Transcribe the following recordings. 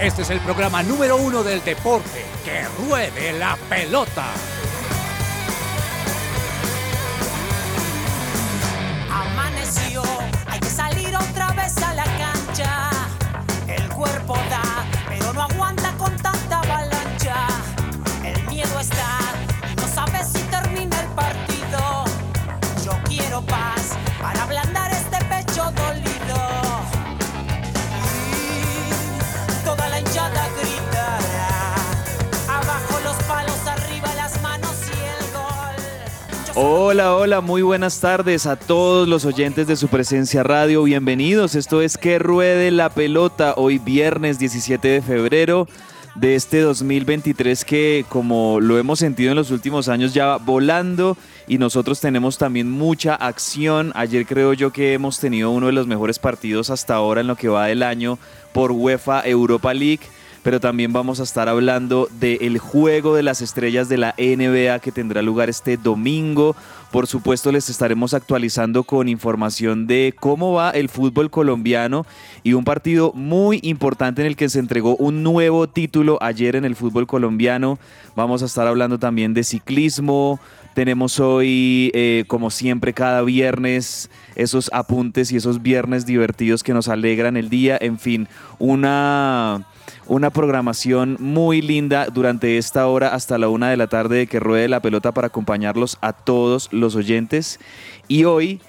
Este es el programa número uno del deporte. ¡Que ruede la pelota! Hola, hola, muy buenas tardes a todos los oyentes de su presencia radio. Bienvenidos. Esto es Que Ruede la Pelota. Hoy viernes 17 de febrero de este 2023 que como lo hemos sentido en los últimos años ya va volando y nosotros tenemos también mucha acción. Ayer creo yo que hemos tenido uno de los mejores partidos hasta ahora en lo que va del año por UEFA Europa League pero también vamos a estar hablando del juego de las estrellas de la NBA que tendrá lugar este domingo. Por supuesto les estaremos actualizando con información de cómo va el fútbol colombiano y un partido muy importante en el que se entregó un nuevo título ayer en el fútbol colombiano. Vamos a estar hablando también de ciclismo. Tenemos hoy, eh, como siempre, cada viernes esos apuntes y esos viernes divertidos que nos alegran el día. En fin, una una programación muy linda durante esta hora hasta la una de la tarde de que ruede la pelota para acompañarlos a todos los oyentes. Y hoy,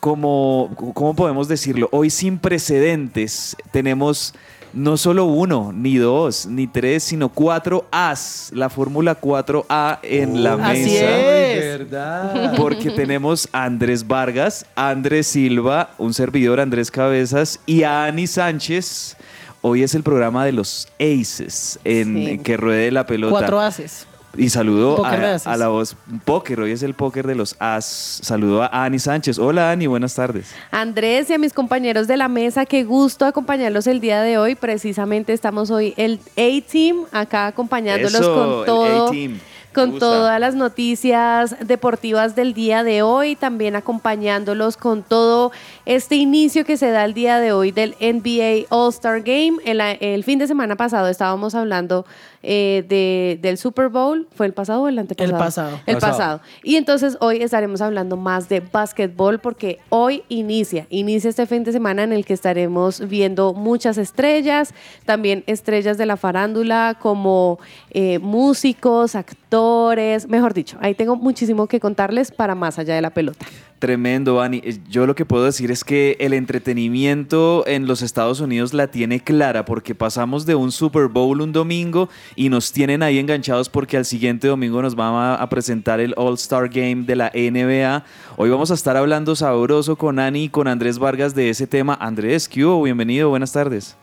como, ¿cómo podemos decirlo? Hoy sin precedentes tenemos no solo uno, ni dos, ni tres, sino cuatro As, la Fórmula 4A en la Así mesa. es. verdad. Porque tenemos a Andrés Vargas, a Andrés Silva, un servidor Andrés Cabezas y a Ani Sánchez. Hoy es el programa de los Aces en Sí. que ruede la pelota. Cuatro haces. Y saludo a, la voz póker. Hoy es el póker de los As. Saludo a Ani Sánchez. Hola Ani, buenas tardes. Andrés y a mis compañeros de la mesa, qué gusto acompañarlos el día de hoy. Precisamente estamos hoy el A-Team acá acompañándolos Eso, con el todo. A-Team. Con todas las noticias deportivas del día de hoy, también acompañándolos con todo este inicio que se da el día de hoy del NBA All-Star Game. El, el fin de semana pasado estábamos hablando eh, de, del Super Bowl. ¿Fue el pasado o el antepasado? El pasado. El Pasado. pasado. Y entonces hoy estaremos hablando más de básquetbol porque hoy inicia, inicia este fin de semana en el que estaremos viendo muchas estrellas, también estrellas de la farándula como eh, músicos, actores, mejor dicho, ahí tengo muchísimo que contarles para más allá de la pelota. Tremendo, Ani. Eh, Yo lo que puedo decir es que el entretenimiento en los Estados Unidos la tiene clara porque pasamos de un Super Bowl un domingo y nos tienen ahí enganchados porque al siguiente domingo nos van a, presentar el All-Star Game de la NBA. Hoy vamos a estar hablando sabroso con Ani y con Andrés Vargas de ese tema. Andrés, ¿qué hubo? Bienvenido, buenas tardes.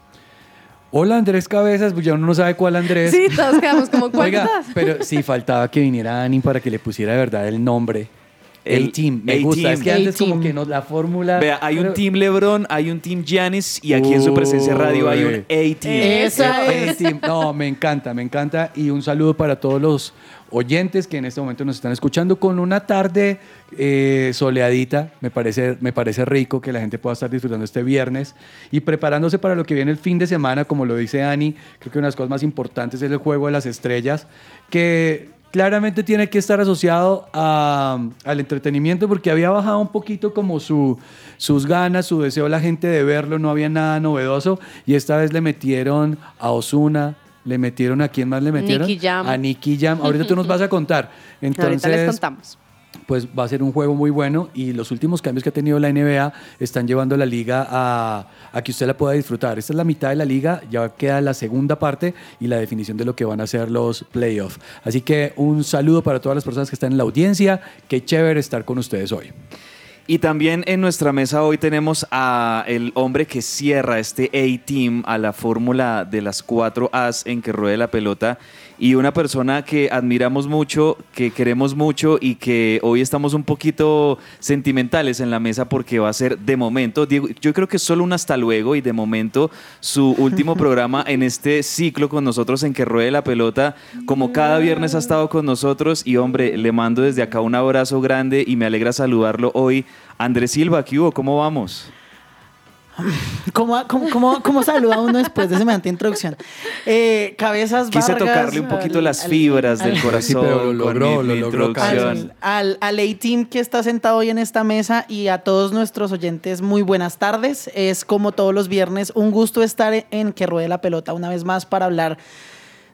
Hola Andrés Cabezas, pues ya uno no sabe cuál Andrés. Sí, todos quedamos como Oiga, cuántas. pero sí faltaba que viniera Ani para que le pusiera de verdad el nombre. El team, me gusta. Es que antes como que no, la fórmula. Vea, hay un Team LeBron, hay un Team Giannis y aquí en su presencia radio hay un. A-Team. Esa es. No, me encanta, me encanta. Y un saludo para todos los oyentes que en este momento nos están escuchando con una tarde eh, soleadita. Me parece, me parece rico que la gente pueda estar disfrutando este viernes y preparándose para lo que viene el fin de semana, como lo dice Ani. Creo que una de las cosas más importantes es el juego de las estrellas, que claramente tiene que estar asociado a- al entretenimiento porque había bajado un poquito como su, sus ganas, su deseo la gente de verlo, no había nada novedoso y esta vez le metieron a Osuna, le metieron a quién más le metieron? Nicky Jam. A Nicky Jam. Ahorita tú nos vas a contar. Entonces, Ahorita les contamos. Pues va a ser un juego muy bueno y los últimos cambios que ha tenido la NBA están llevando a la liga a, que usted la pueda disfrutar. Esta es la mitad de la liga, ya queda la segunda parte y la definición de lo que van a ser los playoffs. Así que un saludo para todas las personas que están en la audiencia. Qué chévere estar con ustedes hoy. Y también en nuestra mesa hoy tenemos a el hombre que cierra este A-Team a la fórmula de las cuatro As en que ruede la pelota y una persona que admiramos mucho, que queremos mucho y que hoy estamos un poquito sentimentales en la mesa porque va a ser de momento, Diego, yo creo que solo un hasta luego y de momento su último programa en este ciclo con nosotros en que ruede la pelota, como cada viernes ha estado con nosotros y hombre, le mando desde acá un abrazo grande y me alegra saludarlo hoy. Andrés Silva, ¿qué hubo? ¿Cómo vamos? ¿Cómo, cómo, cómo, cómo saluda uno después de semejante introducción? Eh, cabezas Quise Vargas, tocarle un poquito al- las al- fibras del al- corazón. Sí, pero lo con logró, mi- lo logró, al, al, al A-Team que está sentado hoy en esta mesa y a todos nuestros oyentes, muy buenas tardes. Es como todos los viernes, un gusto estar en Que Ruede la Pelota una vez más para hablar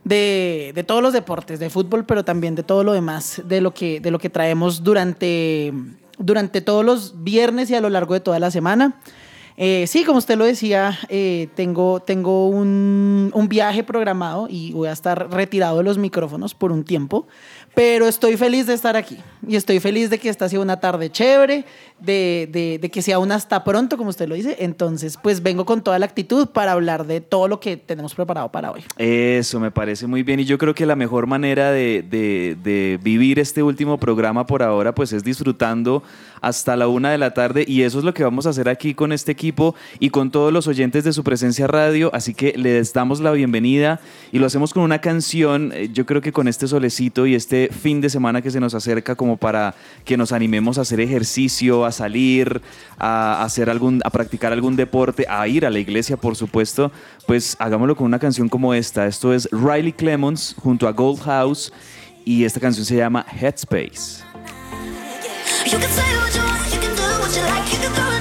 de, de todos los deportes, de fútbol, pero también de todo lo demás, de lo que, de lo que traemos durante, durante todos los viernes y a lo largo de toda la semana. Eh, sí, como usted lo decía, eh, tengo, tengo un, un viaje programado y voy a estar retirado de los micrófonos por un tiempo, pero estoy feliz de estar aquí y estoy feliz de que esta sea una tarde chévere, de, de- que sea un hasta pronto, como usted lo dice. Entonces, pues vengo con toda la actitud para hablar de todo lo que tenemos preparado para hoy. Eso me parece muy bien y yo creo que la mejor manera de, de- de vivir este último programa por ahora pues es disfrutando hasta la una de la tarde y eso es lo que vamos a hacer aquí con este equipo y con todos los oyentes de su presencia radio, así que les damos la bienvenida y lo hacemos con una canción, eh, yo creo que con este solecito y este fin de semana que se nos acerca como para que nos animemos a hacer ejercicio, a salir, a hacer algún, a practicar algún deporte, a ir a la iglesia, por supuesto, pues hagámoslo con una canción como esta. Esto es Riley Clemons junto a Gold House y esta canción se llama Headspace. You can say what you want, you can do what you like, you can throw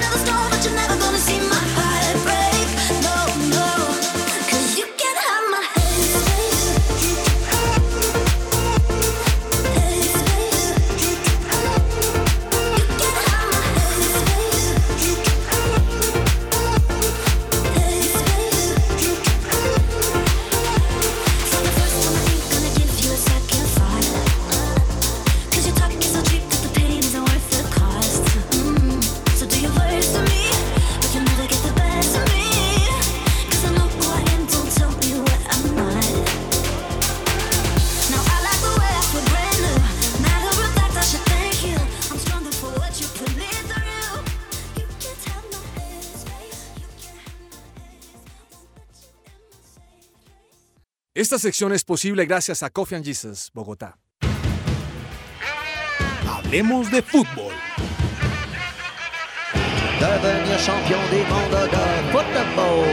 Esta sección es posible gracias a Coffee and Jesus, Bogotá. Hablemos de fútbol. Devenir champion du monde de football.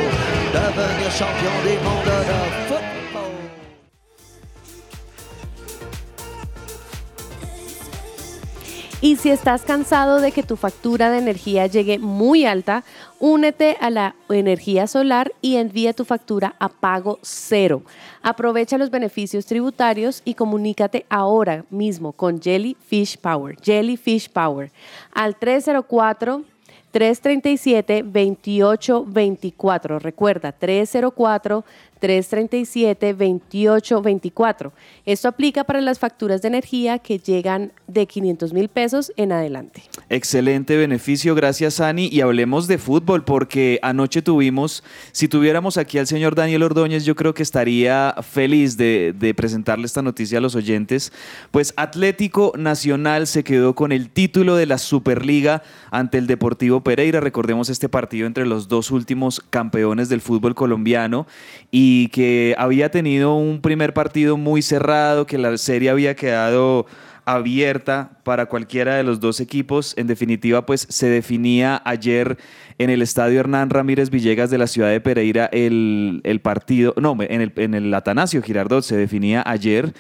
Devenir champion du monde de football. Y si estás cansado de que tu factura de energía llegue muy alta, únete a la energía solar y envía tu factura a pago cero. Aprovecha los beneficios tributarios y comunícate ahora mismo con Jellyfish Power. Jellyfish Power al 304 337-2824. Recuerda, 304-337-2824. Esto aplica para las facturas de energía que llegan de 500 mil pesos en adelante. Excelente beneficio, gracias Ani. Y hablemos de fútbol, porque anoche tuvimos, si tuviéramos aquí al señor Daniel Ordóñez, yo creo que estaría feliz de, de presentarle esta noticia a los oyentes. Pues Atlético Nacional se quedó con el título de la Superliga ante el Deportivo Pereira. Recordemos este partido entre los dos últimos campeones del fútbol colombiano y que había tenido un primer partido muy cerrado, que la serie había quedado abierta para cualquiera de los dos equipos. En definitiva, pues se definía ayer en el estadio Hernán Ramírez Villegas de la ciudad de Pereira el, el partido, no, en el, en el Atanasio Girardot se definía ayer.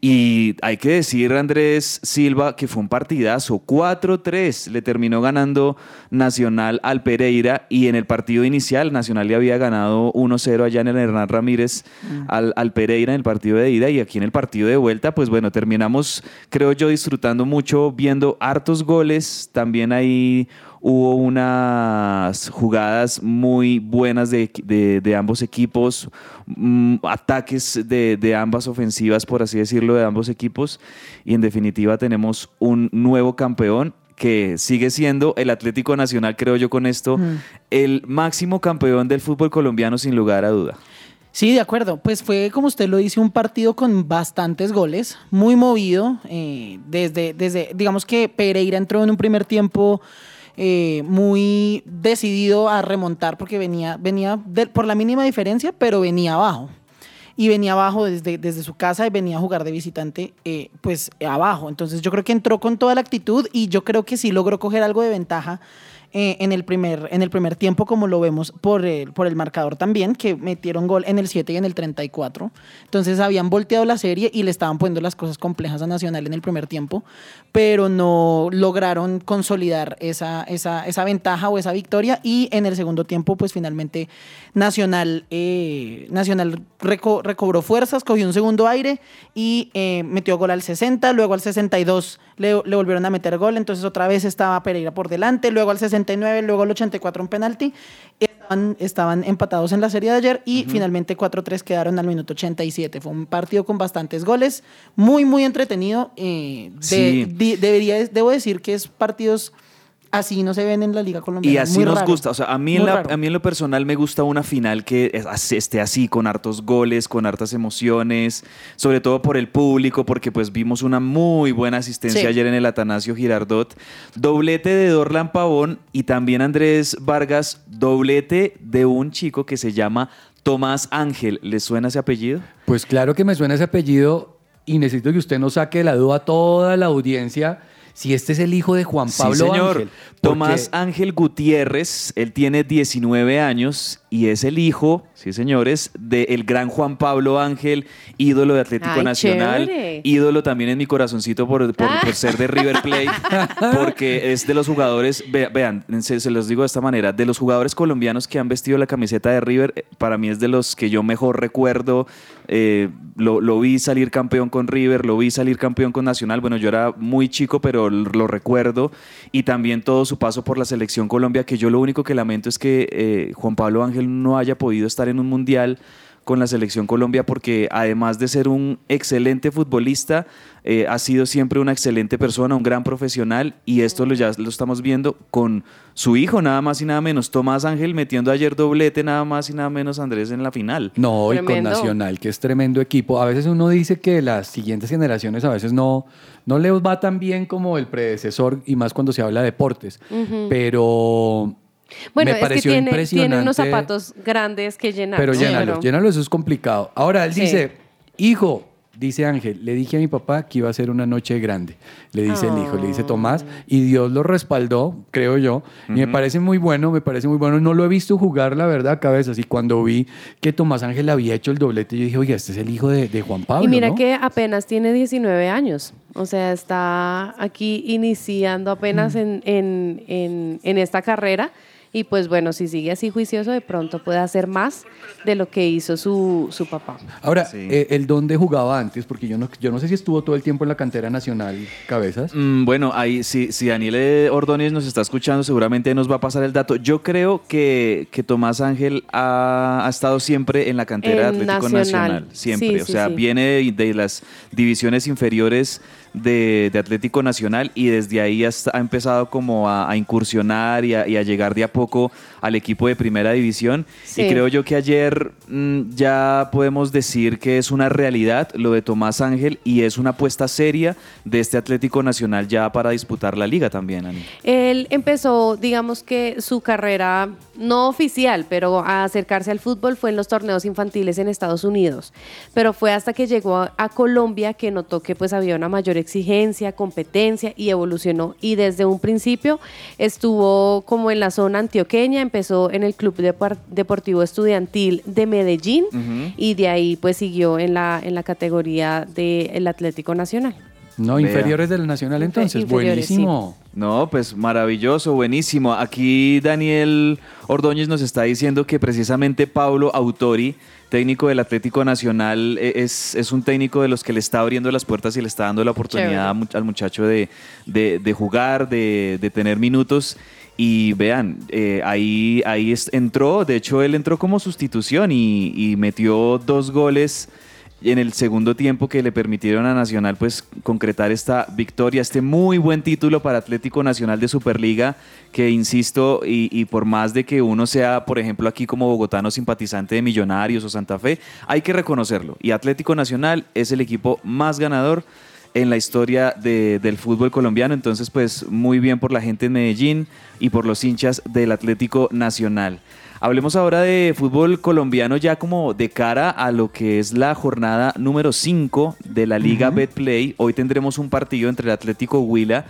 Y hay que decir, Andrés Silva, que fue un partidazo, 4-3, le terminó ganando Nacional al Pereira y en el partido inicial Nacional le había ganado 1-0 allá en el Hernán Ramírez al, al Pereira en el partido de ida y aquí en el partido de vuelta, pues bueno, terminamos, creo yo, disfrutando mucho, viendo hartos goles, también ahí hubo unas jugadas muy buenas de, de- de ambos equipos, mm, ataques de, de ambas ofensivas, por así decirlo, de ambos equipos. Y en definitiva tenemos un nuevo campeón que sigue siendo el Atlético Nacional, creo yo con esto, el máximo campeón del fútbol colombiano sin lugar a duda. Sí, de acuerdo. Pues fue, como usted lo dice, un partido con bastantes goles, muy movido. eh, desde, desde, digamos que Pereira entró en un primer tiempo eh, muy decidido a remontar porque venía, venía por la mínima diferencia, pero venía abajo. Y venía abajo desde, desde su casa y venía a jugar de visitante, eh, pues abajo. Entonces yo creo que entró con toda la actitud y yo creo que sí logró coger algo de ventaja eh, en, el primer, en el primer tiempo, como lo vemos por el, por el marcador también, que metieron gol en el 7 y en el 34. Entonces habían volteado la serie y le estaban poniendo las cosas complejas a Nacional en el primer tiempo, pero no lograron consolidar esa, esa, esa ventaja o esa victoria. Y en el segundo tiempo, pues finalmente Nacional, eh, Nacional reco- recobró fuerzas, cogió un segundo aire y eh, metió gol al 60, luego al 62 le, le volvieron a meter gol, entonces otra vez estaba Pereira por delante, luego al 69, luego al 84 un penalti. Estaban, estaban empatados en la serie de ayer y finalmente 4-3 quedaron al minuto 87. Fue un partido con bastantes goles, muy, muy entretenido. eh, de- Sí. di- debería, debo decir que es partidos así no se ven en la Liga Colombiana. Y así muy nos raro. gusta. O sea, a mí, en la- a mí en lo personal me gusta una final que es- esté así, con hartos goles, con hartas emociones, sobre todo por el público, porque pues vimos una muy buena asistencia Sí. ayer en el Atanasio Girardot. Doblete de Dorlan Pavón y también Andrés Vargas, doblete de un chico que se llama Tomás Ángel. ¿Le suena ese apellido? Pues claro que me suena ese apellido y necesito que usted nos saque de la duda a toda la audiencia si este es el hijo de Juan Pablo sí, señor. Ángel. Tomás Porque- Ángel Gutiérrez, él tiene 19 años y es el hijo, sí señores, del gran Juan Pablo Ángel, ídolo de Atlético Ay, Nacional, chévere. ídolo también en mi corazoncito por, por- Ah. por ser de River Plate, porque es de los jugadores, ve- vean, se, se los digo de esta manera, de los jugadores colombianos que han vestido la camiseta de River, eh, para mí es de los que yo mejor recuerdo, eh, lo, vi salir campeón con River, lo vi salir campeón con Nacional, bueno, yo era muy chico, pero lo lo recuerdo, y también todo su paso por la selección Colombia, que yo lo único que lamento es que eh, Juan Pablo Ángel no haya podido estar en un mundial con la selección Colombia porque además de ser un excelente futbolista, eh, ha sido siempre una excelente persona, un gran profesional y esto lo, ya lo estamos viendo con su hijo nada más y nada menos, Tomás Ángel metiendo ayer doblete nada más y nada menos Andrés en la final. No, y con. Nacional, que es tremendo equipo. A veces uno dice que las siguientes generaciones a veces no, no les va tan bien como el predecesor, y más cuando se habla de deportes. Pero Bueno, me es que pareció tiene, impresionante. tiene unos zapatos grandes que llenar. Pero ¿no? llénalos, llénalos, eso es complicado. Ahora él Sí. dice, hijo, dice Ángel, le dije a mi papá que iba a ser una noche grande. Le dice el hijo, le dice Tomás, y Dios lo respaldó, creo yo. Y me parece muy bueno, me parece muy bueno. No lo he visto jugar, la verdad, cabezas. Y cuando vi que Tomás Ángel había hecho el doblete, yo dije, oye, este es el hijo de, de Juan Pablo. Y mira ¿no? que apenas tiene 19 años. O sea, está aquí iniciando apenas en, en, en, en esta carrera. Y pues bueno, si sigue así juicioso, de pronto puede hacer más de lo que hizo su, su papá. Ahora, Sí. eh, ¿el dónde jugaba antes? Porque yo no, yo no sé si estuvo todo el tiempo en la cantera nacional, cabezas. Mm, bueno, ahí si, si Daniel Ordóñez nos está escuchando, seguramente nos va a pasar el dato. Yo creo que, que Tomás Ángel ha, ha estado siempre en la cantera de En Atlético Nacional. Nacional. Siempre. Sí, o sí, sea, sí. viene de, de las divisiones inferiores de, de Atlético Nacional y desde ahí hasta- ha empezado como a, a incursionar y a, y a llegar de a poco al equipo de primera división. Sí. Y creo yo que ayer mm, ya podemos decir que es una realidad lo de Tomás Ángel y es una apuesta seria de este Atlético Nacional ya para disputar la liga también, Ani. Él empezó, digamos que su carrera no oficial, pero a acercarse al fútbol fue en los torneos infantiles en Estados Unidos. Pero fue hasta que llegó a, a Colombia que notó que pues había una mayor exigencia, competencia y evolucionó. Y desde un principio estuvo como en la zona antioqueña, empezó en el Club Depor- Deportivo Estudiantil de Medellín y de ahí pues siguió en la, en la categoría del Atlético Nacional. No, Vea. inferiores del Nacional entonces. inferiores, sí. Buenísimo. No, pues maravilloso, buenísimo. Aquí Daniel Ordóñez nos está diciendo que precisamente Pablo Autori, técnico del Atlético Nacional, e- es, es un técnico de los que le está abriendo las puertas y le está dando la oportunidad Chévere. al muchacho de, de- de jugar, de, de tener minutos. Y vean, eh, ahí, ahí es- entró, de hecho él entró como sustitución y, y metió dos goles en el segundo tiempo que le permitieron a Nacional pues concretar esta victoria, este muy buen título para Atlético Nacional de Superliga, que insisto, y, por más de que uno sea, por ejemplo, aquí como bogotano simpatizante de Millonarios o Santa Fe, hay que reconocerlo. Y Atlético Nacional es el equipo más ganador en la historia de- del fútbol colombiano. Entonces, pues muy bien por la gente en Medellín y por los hinchas del Atlético Nacional. Hablemos ahora de fútbol colombiano ya como de cara a lo que es la jornada número 5 de la Liga Betplay. Hoy tendremos un partido entre el Atlético Huila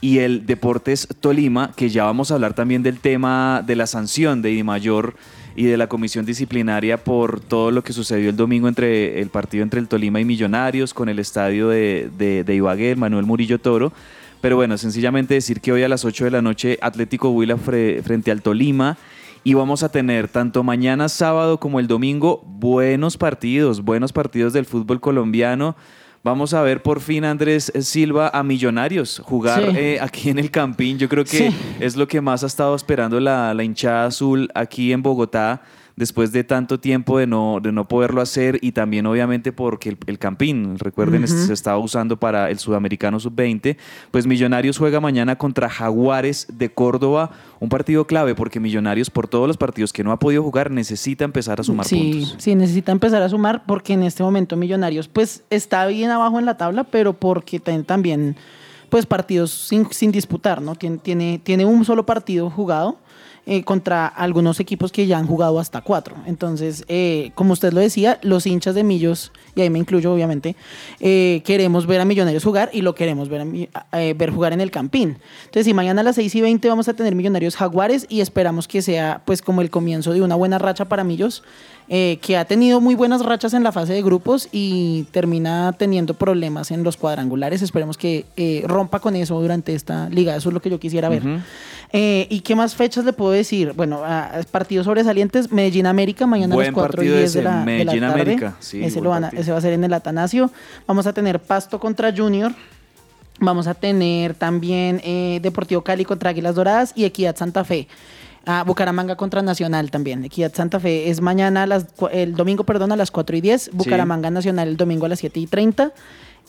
y el Deportes Tolima, que ya vamos a hablar también del tema de la sanción de Mayor y de la comisión disciplinaria por todo lo que sucedió el domingo entre el partido entre el Tolima y Millonarios con el estadio de, de, de Ibagué, el Manuel Murillo Toro. Pero bueno, sencillamente decir que hoy a las 8 de la noche Atlético Huila fre- frente al Tolima y vamos a tener tanto mañana sábado como el domingo buenos partidos, buenos partidos del fútbol colombiano. Vamos a ver por fin Andrés Silva a Millonarios jugar Sí. eh, aquí en el Campín. Yo creo que Sí. es lo que más ha estado esperando la, la hinchada azul aquí en Bogotá después de tanto tiempo de no, de no poderlo hacer y también obviamente porque el, el Campín, recuerden, se estaba usando para el Sudamericano Sub-20, pues Millonarios juega mañana contra Jaguares de Córdoba, un partido clave porque Millonarios por todos los partidos que no ha podido jugar necesita empezar a sumar sí, puntos. sí, necesita empezar a sumar porque en este momento Millonarios pues está bien abajo en la tabla, pero porque también pues partidos sin, sin disputar, ¿no? Tiene, tiene, tiene un solo partido jugado eh, contra algunos equipos que ya han jugado hasta cuatro. Entonces, eh, como usted lo decía, los hinchas de Millos, y ahí me incluyo obviamente, eh, queremos ver a Millonarios jugar y lo queremos ver, a eh, ver jugar en el Campín. Entonces, si mañana a las 6 y 20 vamos a tener Millonarios Jaguares y esperamos que sea pues como el comienzo de una buena racha para Millos, eh, que ha tenido muy buenas rachas en la fase de grupos y termina teniendo problemas en los cuadrangulares. Esperemos que eh, rompa con eso durante esta liga. Eso es lo que yo quisiera ver. ¿Y qué más fechas le puedo decir? Bueno, ah, partidos sobresalientes. Medellín América, mañana a Buen las 4 y partido 10 de la, de la Medellín tarde. América, sí, ese, lo van a-. ese va a ser en el Atanasio. Vamos a tener Pasto contra Junior. Vamos a tener también eh, Deportivo Cali contra Águilas Doradas y Equidad Santa Fe. Ah, Bucaramanga contra Nacional también. Equidad Santa Fe es mañana, a las, el domingo, perdón, a las 4 y 10. Bucaramanga Nacional el domingo a las 7 y 30.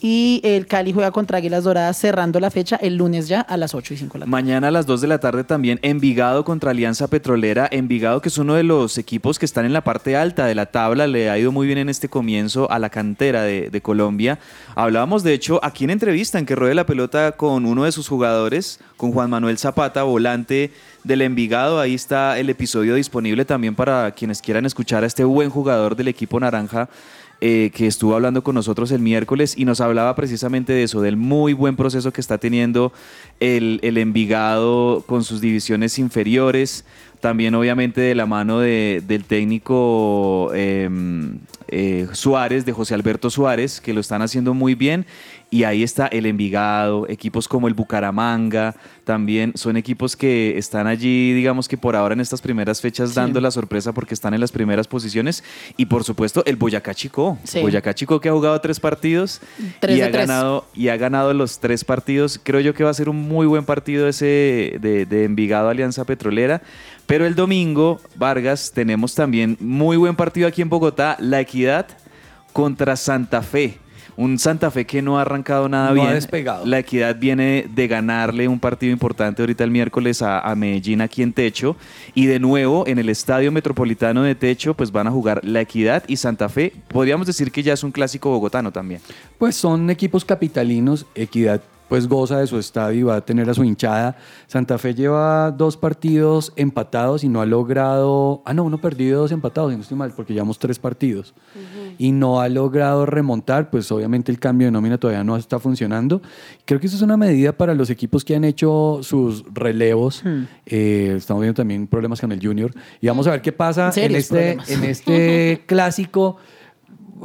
Y el Cali juega contra Águilas Doradas cerrando la fecha el lunes ya a las 8 y 5 de la tarde. Mañana a las 2 de la tarde también Envigado contra Alianza Petrolera. Envigado que es uno de los equipos que están en la parte alta de la tabla, le ha ido muy bien en este comienzo a la cantera de, de Colombia. Hablábamos de hecho aquí en entrevista en que ruede la pelota con uno de sus jugadores, con Juan Manuel Zapata, volante del Envigado. Ahí está el episodio disponible también para quienes quieran escuchar a este buen jugador del equipo naranja eh, que estuvo hablando con nosotros el miércoles y nos hablaba precisamente de eso, del muy buen proceso que está teniendo el, el Envigado con sus divisiones inferiores, también obviamente de la mano de- del técnico eh, eh, Suárez, de José Alberto Suárez, que lo están haciendo muy bien. Y ahí está el Envigado, equipos como el Bucaramanga, también son equipos que están allí, digamos que por ahora en estas primeras fechas dando la sorpresa porque están en las primeras posiciones. Y por supuesto el Boyacá Chico, Sí. Boyacá Chico que ha jugado tres partidos Tres y, ha tres. ganado, y ha ganado los tres partidos. Creo yo que va a ser un muy buen partido ese de, de Envigado Alianza Petrolera. Pero el domingo, Vargas, tenemos también muy buen partido aquí en Bogotá, La Equidad contra Santa Fe. Un Santa Fe que no ha arrancado nada No ha bien. despegado. La Equidad viene de ganarle un partido importante ahorita el miércoles a, a Medellín aquí en Techo. Y de nuevo en el Estadio Metropolitano de Techo pues van a jugar La Equidad y Santa Fe. Podríamos decir que ya es un clásico bogotano también. Pues son equipos capitalinos, Equidad pues goza de su estadio y va a tener a su hinchada. Santa Fe lleva dos partidos empatados y no ha logrado, ah no, uno perdido y dos empatados, si no estoy mal, porque llevamos tres partidos. Y no ha logrado remontar, pues obviamente el cambio de nómina todavía no está funcionando. Creo que eso es una medida para los equipos que han hecho sus relevos. Eh, estamos viendo también problemas con el Junior. Y vamos a ver qué pasa en este, problemas. en este clásico.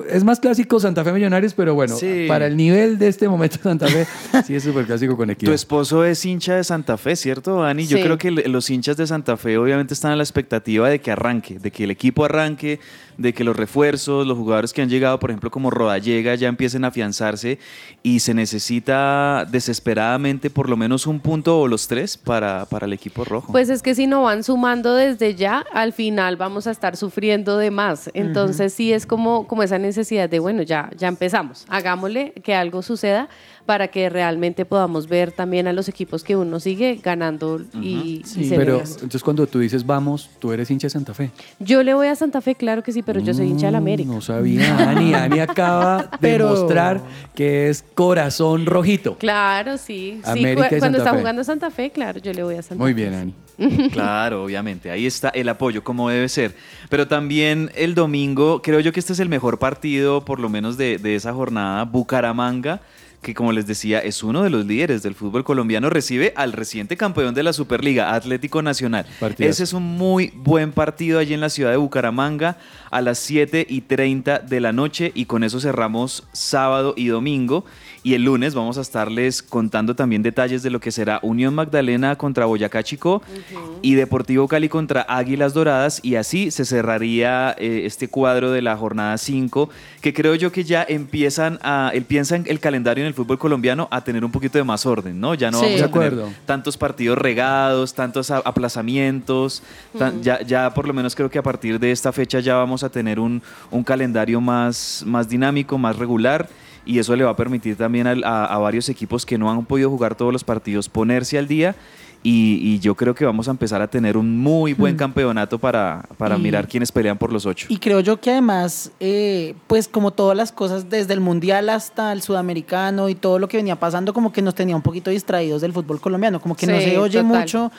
Es más clásico Santa Fe Millonarios, pero bueno, Sí. para el nivel de este momento Santa Fe, sí es súper clásico con Tu Equidad. esposo es hincha de Santa Fe, ¿cierto, Dani? Yo Sí. creo que los hinchas de Santa Fe obviamente están a la expectativa de que arranque, de que el equipo arranque, de que los refuerzos, los jugadores que han llegado, por ejemplo, como Rodallega, ya empiecen a afianzarse y se necesita desesperadamente por lo menos un punto o los tres para, para el equipo rojo. Pues es que si no van sumando desde ya, al final vamos a estar sufriendo de más. Entonces sí es como, como esa necesidad de, bueno, ya, ya empezamos, hagámosle que algo suceda para que realmente podamos ver también a los equipos que uno sigue ganando y, y Sí. se Pero entonces cuando tú dices vamos, tú eres hincha de Santa Fe. Yo le voy a Santa Fe, claro que sí, pero yo soy hincha de la América. Mm, No sabía. Ani, Ani acaba de Pero- mostrar que es corazón rojito. Claro, sí. sí América cu- y cuando Santa está Fe. jugando Santa Fe, claro, yo le voy a Santa Muy Fe. bien, Ani. Claro, obviamente. Ahí está el apoyo, como debe ser. Pero también el domingo, creo yo que este es el mejor partido, por lo menos de, de esa jornada. Bucaramanga que como les decía es uno de los líderes del fútbol colombiano, recibe al reciente campeón de la Superliga, Atlético Nacional. Ese es un muy buen partido allí en la ciudad de Bucaramanga a las 7 y 30 de la noche y con eso cerramos sábado y domingo. Y el lunes vamos a estarles contando también detalles de lo que será Unión Magdalena contra Boyacá Chico y Deportivo Cali contra Águilas Doradas. Y así se cerraría eh, este cuadro de la jornada 5, que creo yo que ya empiezan a, empiezan el calendario en el fútbol colombiano a tener un poquito de más orden, ¿no? Ya no Sí. vamos De a tener acuerdo. tantos partidos regados, tantos aplazamientos. tan- ya, ya por lo menos creo que a partir de esta fecha ya vamos a tener un, un calendario más, más dinámico, más regular. Y eso le va a permitir también al- a, a varios equipos que no han podido jugar todos los partidos ponerse al día. Y, y yo creo que vamos a empezar a tener un muy buen campeonato para, para Y- mirar quiénes pelean por los ocho. Y creo yo que además, eh, pues como todas las cosas, desde el Mundial hasta el Sudamericano y todo lo que venía pasando, como que nos tenía un poquito distraídos del fútbol colombiano, como que no se oye total. mucho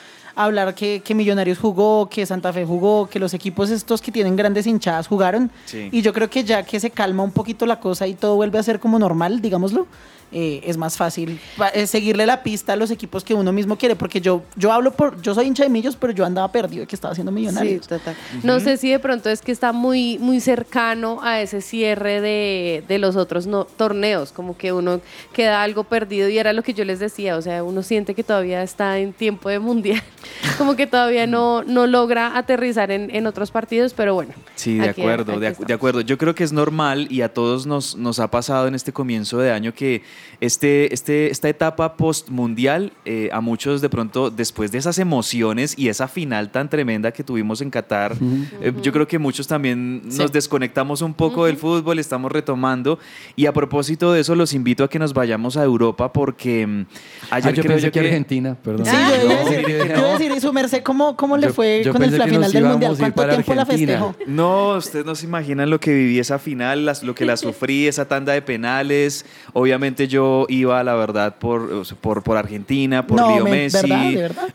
hablar que, que Millonarios jugó, que Santa Fe jugó, que los equipos estos que tienen grandes hinchadas jugaron. Sí. Y yo creo que ya que se calma un poquito la cosa y todo vuelve a ser como normal, digámoslo, eh, es más fácil eh, seguirle la pista a los equipos que uno mismo quiere, porque yo, yo hablo por, yo soy hincha de Millos, pero yo andaba perdido de que estaba haciendo Sí, Millonarios. total. No sé si de pronto es que está muy, muy cercano a ese cierre de, de los otros no, torneos, como que uno queda algo perdido y era lo que yo les decía, o sea, uno siente que todavía está en tiempo de mundial, como que todavía no, no logra aterrizar en, en otros partidos, pero bueno. Sí, de aquí- acuerdo, aquí de, de acuerdo. Yo creo que es normal y a todos nos, nos ha pasado en este comienzo de año que este, este, esta etapa post-mundial, eh, a muchos de pronto, después de esas emociones y esa final tan tremenda que tuvimos en Qatar, eh, yo creo que muchos también nos desconectamos un poco del fútbol, estamos retomando. Y a propósito de eso, los invito a que nos vayamos a Europa porque mm, ayer Ah, yo creo pensé yo que que... Argentina, perdón. Sí, yo iba a No, decir, mire, yo iba a no. decir, y su merced, ¿cómo, cómo le Yo- fue yo con el- la final del Mundial? ¿Cuánto tiempo la Argentina. festejó? No, ustedes no se imaginan lo que viví esa final, las- lo que la sufrí, esa tanda de penales. Obviamente yo iba, la verdad, por, por, por Argentina, por no, Leo me- Messi. ¿verdad? ¿De verdad?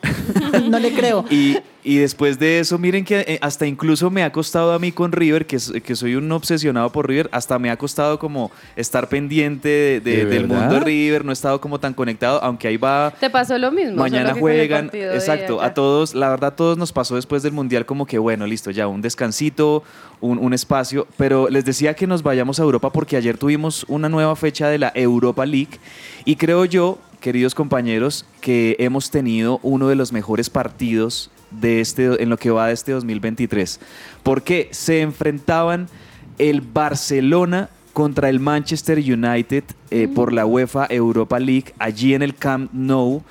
no le creo. Y, y después de eso, miren que eh, hasta incluso me ha costado a mí con River, que, que soy un obsesionado por River, hasta me ha costado como estar pendiente de- de- ¿De del mundo River, no he estado como tan conectado, aunque ahí va Te pasó lo mismo. Mañana juegan, exacto, a todos, la verdad, a todos nos pasó después del Mundial como que, bueno, listo, ya un descansito, un, un espacio, pero les decía que nos vayamos a Europa porque ayer tuvimos una nueva fecha de la Europa League y creo yo, queridos compañeros, que hemos tenido uno de los mejores partidos de este, en lo que va de este 2023, porque se enfrentaban el Barcelona contra el Manchester United eh, por la UEFA Europa League allí en el Camp Nou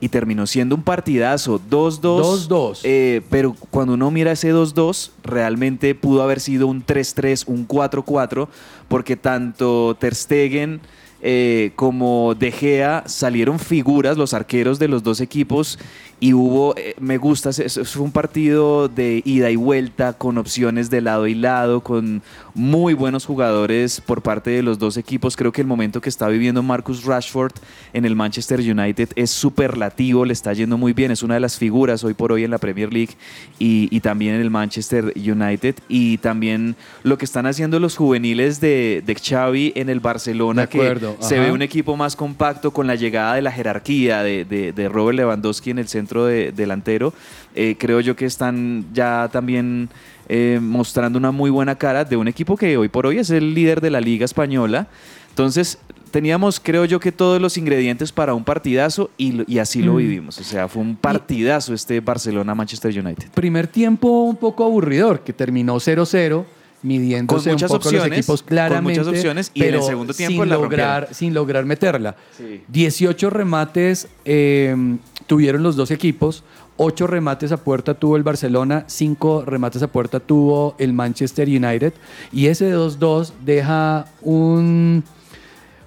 y terminó siendo un partidazo 2-2. 2-2. eh, pero cuando uno mira ese 2-2, realmente pudo haber sido un 3-3, un 4-4, porque tanto Ter Stegen eh, como De Gea salieron figuras, los arqueros de los dos equipos, y hubo, eh, me gusta, es- un partido de ida y vuelta, con opciones de lado y lado, con muy buenos jugadores por parte de los dos equipos. Creo que el momento que está viviendo Marcus Rashford en el Manchester United es superlativo, le está yendo muy bien, es una de las figuras hoy por hoy en la Premier League y, y también en el Manchester United. Y también lo que están haciendo los juveniles de, de Xavi en el Barcelona, acuerdo, que se ve un equipo más compacto con la llegada de la jerarquía de, de- de Robert Lewandowski en el centro de- delantero. Eh, creo yo que están ya también eh, mostrando una muy buena cara de un equipo que hoy por hoy es el líder de la Liga Española. Entonces, teníamos, creo yo, que todos los ingredientes para un partidazo y, así lo Mm. vivimos. O sea, fue un partidazo este Barcelona-Manchester United. Primer tiempo un poco aburridor, que terminó 0-0, midiéndose Con muchas un poco los opciones, equipos con claramente. muchas opciones, y en el pero segundo tiempo sin la lograr, sin lograr meterla. Sí. 18 remates eh, tuvieron los dos equipos. 8 remates a puerta tuvo el Barcelona, 5 remates a puerta tuvo el Manchester United. Y ese 2-2 deja un,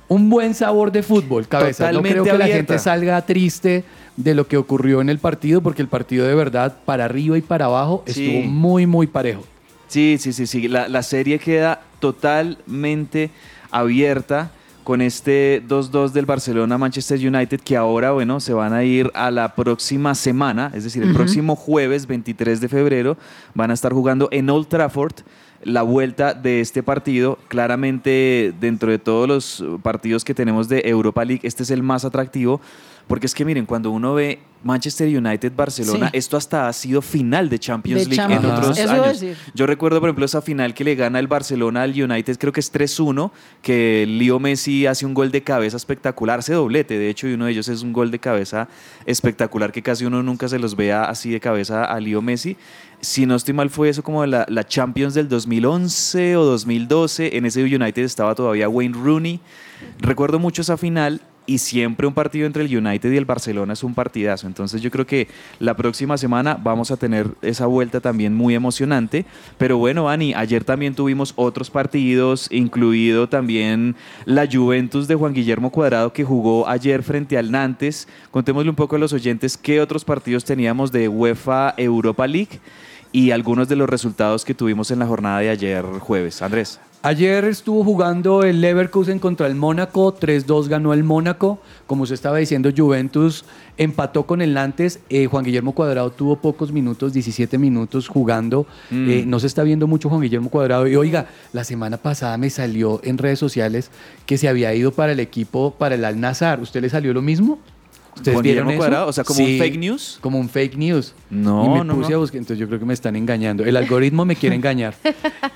un buen sabor de fútbol, cabeza. no creo Totalmente que la gente salga triste de lo que ocurrió en el partido, porque el partido de verdad, para arriba y para abajo, Sí. estuvo muy, muy parejo. Sí, sí, sí, sí. La, la serie queda totalmente abierta con este 2-2 del Barcelona-Manchester United que ahora, bueno, se van a ir a la próxima semana, es decir, el próximo jueves 23 de febrero, van a estar jugando en Old Trafford la vuelta de este partido. Claramente, dentro de todos los partidos que tenemos de Europa League, este es el más atractivo. Porque es que miren, cuando uno ve Manchester United Barcelona, Sí. esto hasta ha sido final de Champions De League Champions. en otros Eso años. Yo recuerdo, por ejemplo, esa final que le gana el Barcelona al United, creo que es 3-1, que Leo Messi hace un gol de cabeza espectacular, hace doblete, de hecho, y uno de ellos es un gol de cabeza espectacular que casi uno nunca se los vea así de cabeza a Leo Messi. Si no estoy mal, fue eso como la, la Champions del 2011 o 2012. En ese United estaba todavía Wayne Rooney. Recuerdo mucho esa final y siempre un partido entre el United y el Barcelona es un partidazo. Entonces yo creo que la próxima semana vamos a tener esa vuelta también muy emocionante. Pero bueno, Ani, ayer también tuvimos otros partidos, incluido también la Juventus de Juan Guillermo Cuadrado que jugó ayer frente al Nantes. Contémosle un poco a los oyentes qué otros partidos teníamos de UEFA Europa League y algunos de los resultados que tuvimos en la jornada de ayer jueves. Andrés. Ayer estuvo jugando el Leverkusen contra el Mónaco, 3-2 ganó el Mónaco. Como se estaba diciendo, Juventus empató con el Nantes. Eh, Juan Guillermo Cuadrado tuvo pocos minutos, 17 minutos jugando. Mm. Eh, no se está viendo mucho Juan Guillermo Cuadrado. Y oiga, la semana pasada me salió en redes sociales que se había ido para el equipo, para el Al Nazar. ¿Usted le salió lo mismo? ¿Ustedes Juan vieron Guillermo eso? Cuadrado, o sea, como un fake news. Como un fake news. No, y me no, puse no. a buscar, entonces yo creo que me están engañando. El algoritmo me quiere engañar.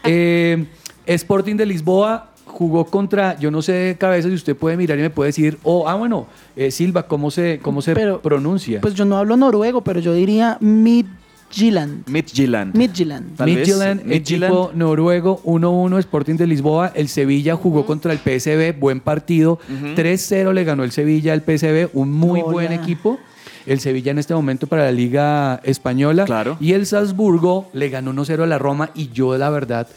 Eh, Sporting de Lisboa jugó contra, yo no sé de cabeza si usted puede mirar y me puede decir, oh, ah, bueno, eh, Silva, ¿cómo se, cómo se Pero, pronuncia? Pues yo no hablo noruego, pero yo diría Midtjylland. Midtjylland. Midtjylland. Midtjylland, equipo noruego, 1-1 Sporting de Lisboa. El Sevilla jugó contra el PSV, buen partido. 3-0 le ganó el Sevilla al PSV, un muy Hola. buen equipo. El Sevilla en este momento para la Liga Española. Claro. Y el Salzburgo le ganó 1-0 a la Roma. Y yo, la verdad,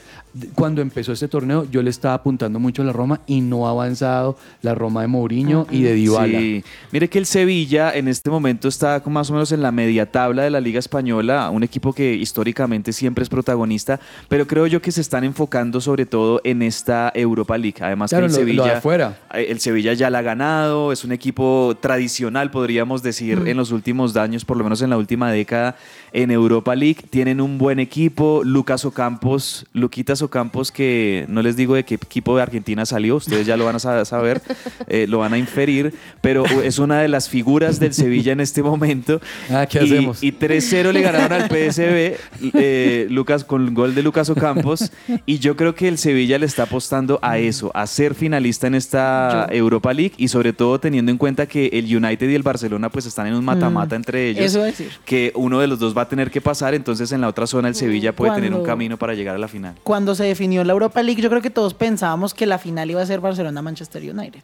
cuando empezó este torneo, yo le estaba apuntando mucho a la Roma y no ha avanzado la Roma de Mourinho y de Dybala. Sí, mire que el Sevilla en este momento está como más o menos en la media tabla de la Liga Española, un equipo que históricamente siempre es protagonista, pero creo yo que se están enfocando sobre todo en esta Europa League. Además Claro, que el lo- lo de Sevilla, afuera. eh, el Sevilla ya la ha ganado, es un equipo tradicional, podríamos decir, Mm. en los últimos años, por lo menos en la última década en Europa League. Tienen un buen equipo, Lucas Ocampos, Luquitas Ocampos, que no les digo de qué equipo de Argentina salió, ustedes ya lo van a sa- saber, eh, lo van a inferir, pero es una de las figuras del Sevilla en este momento. Ah, ¿qué Y- hacemos? Y 3-0 le ganaron al PSV, eh, Lucas, con el gol de Lucas Ocampos, y yo creo que el Sevilla le está apostando a eso, a ser finalista en esta Europa League, y sobre todo teniendo en cuenta que el United y el Barcelona pues están en un mata-mata entre ellos Eso decir. que uno de los dos va a tener que pasar, entonces en la otra zona el Sevilla puede tener un camino para llegar a la final. Cuando se definió la Europa League, yo creo que todos pensábamos que la final iba a ser Barcelona-Manchester United.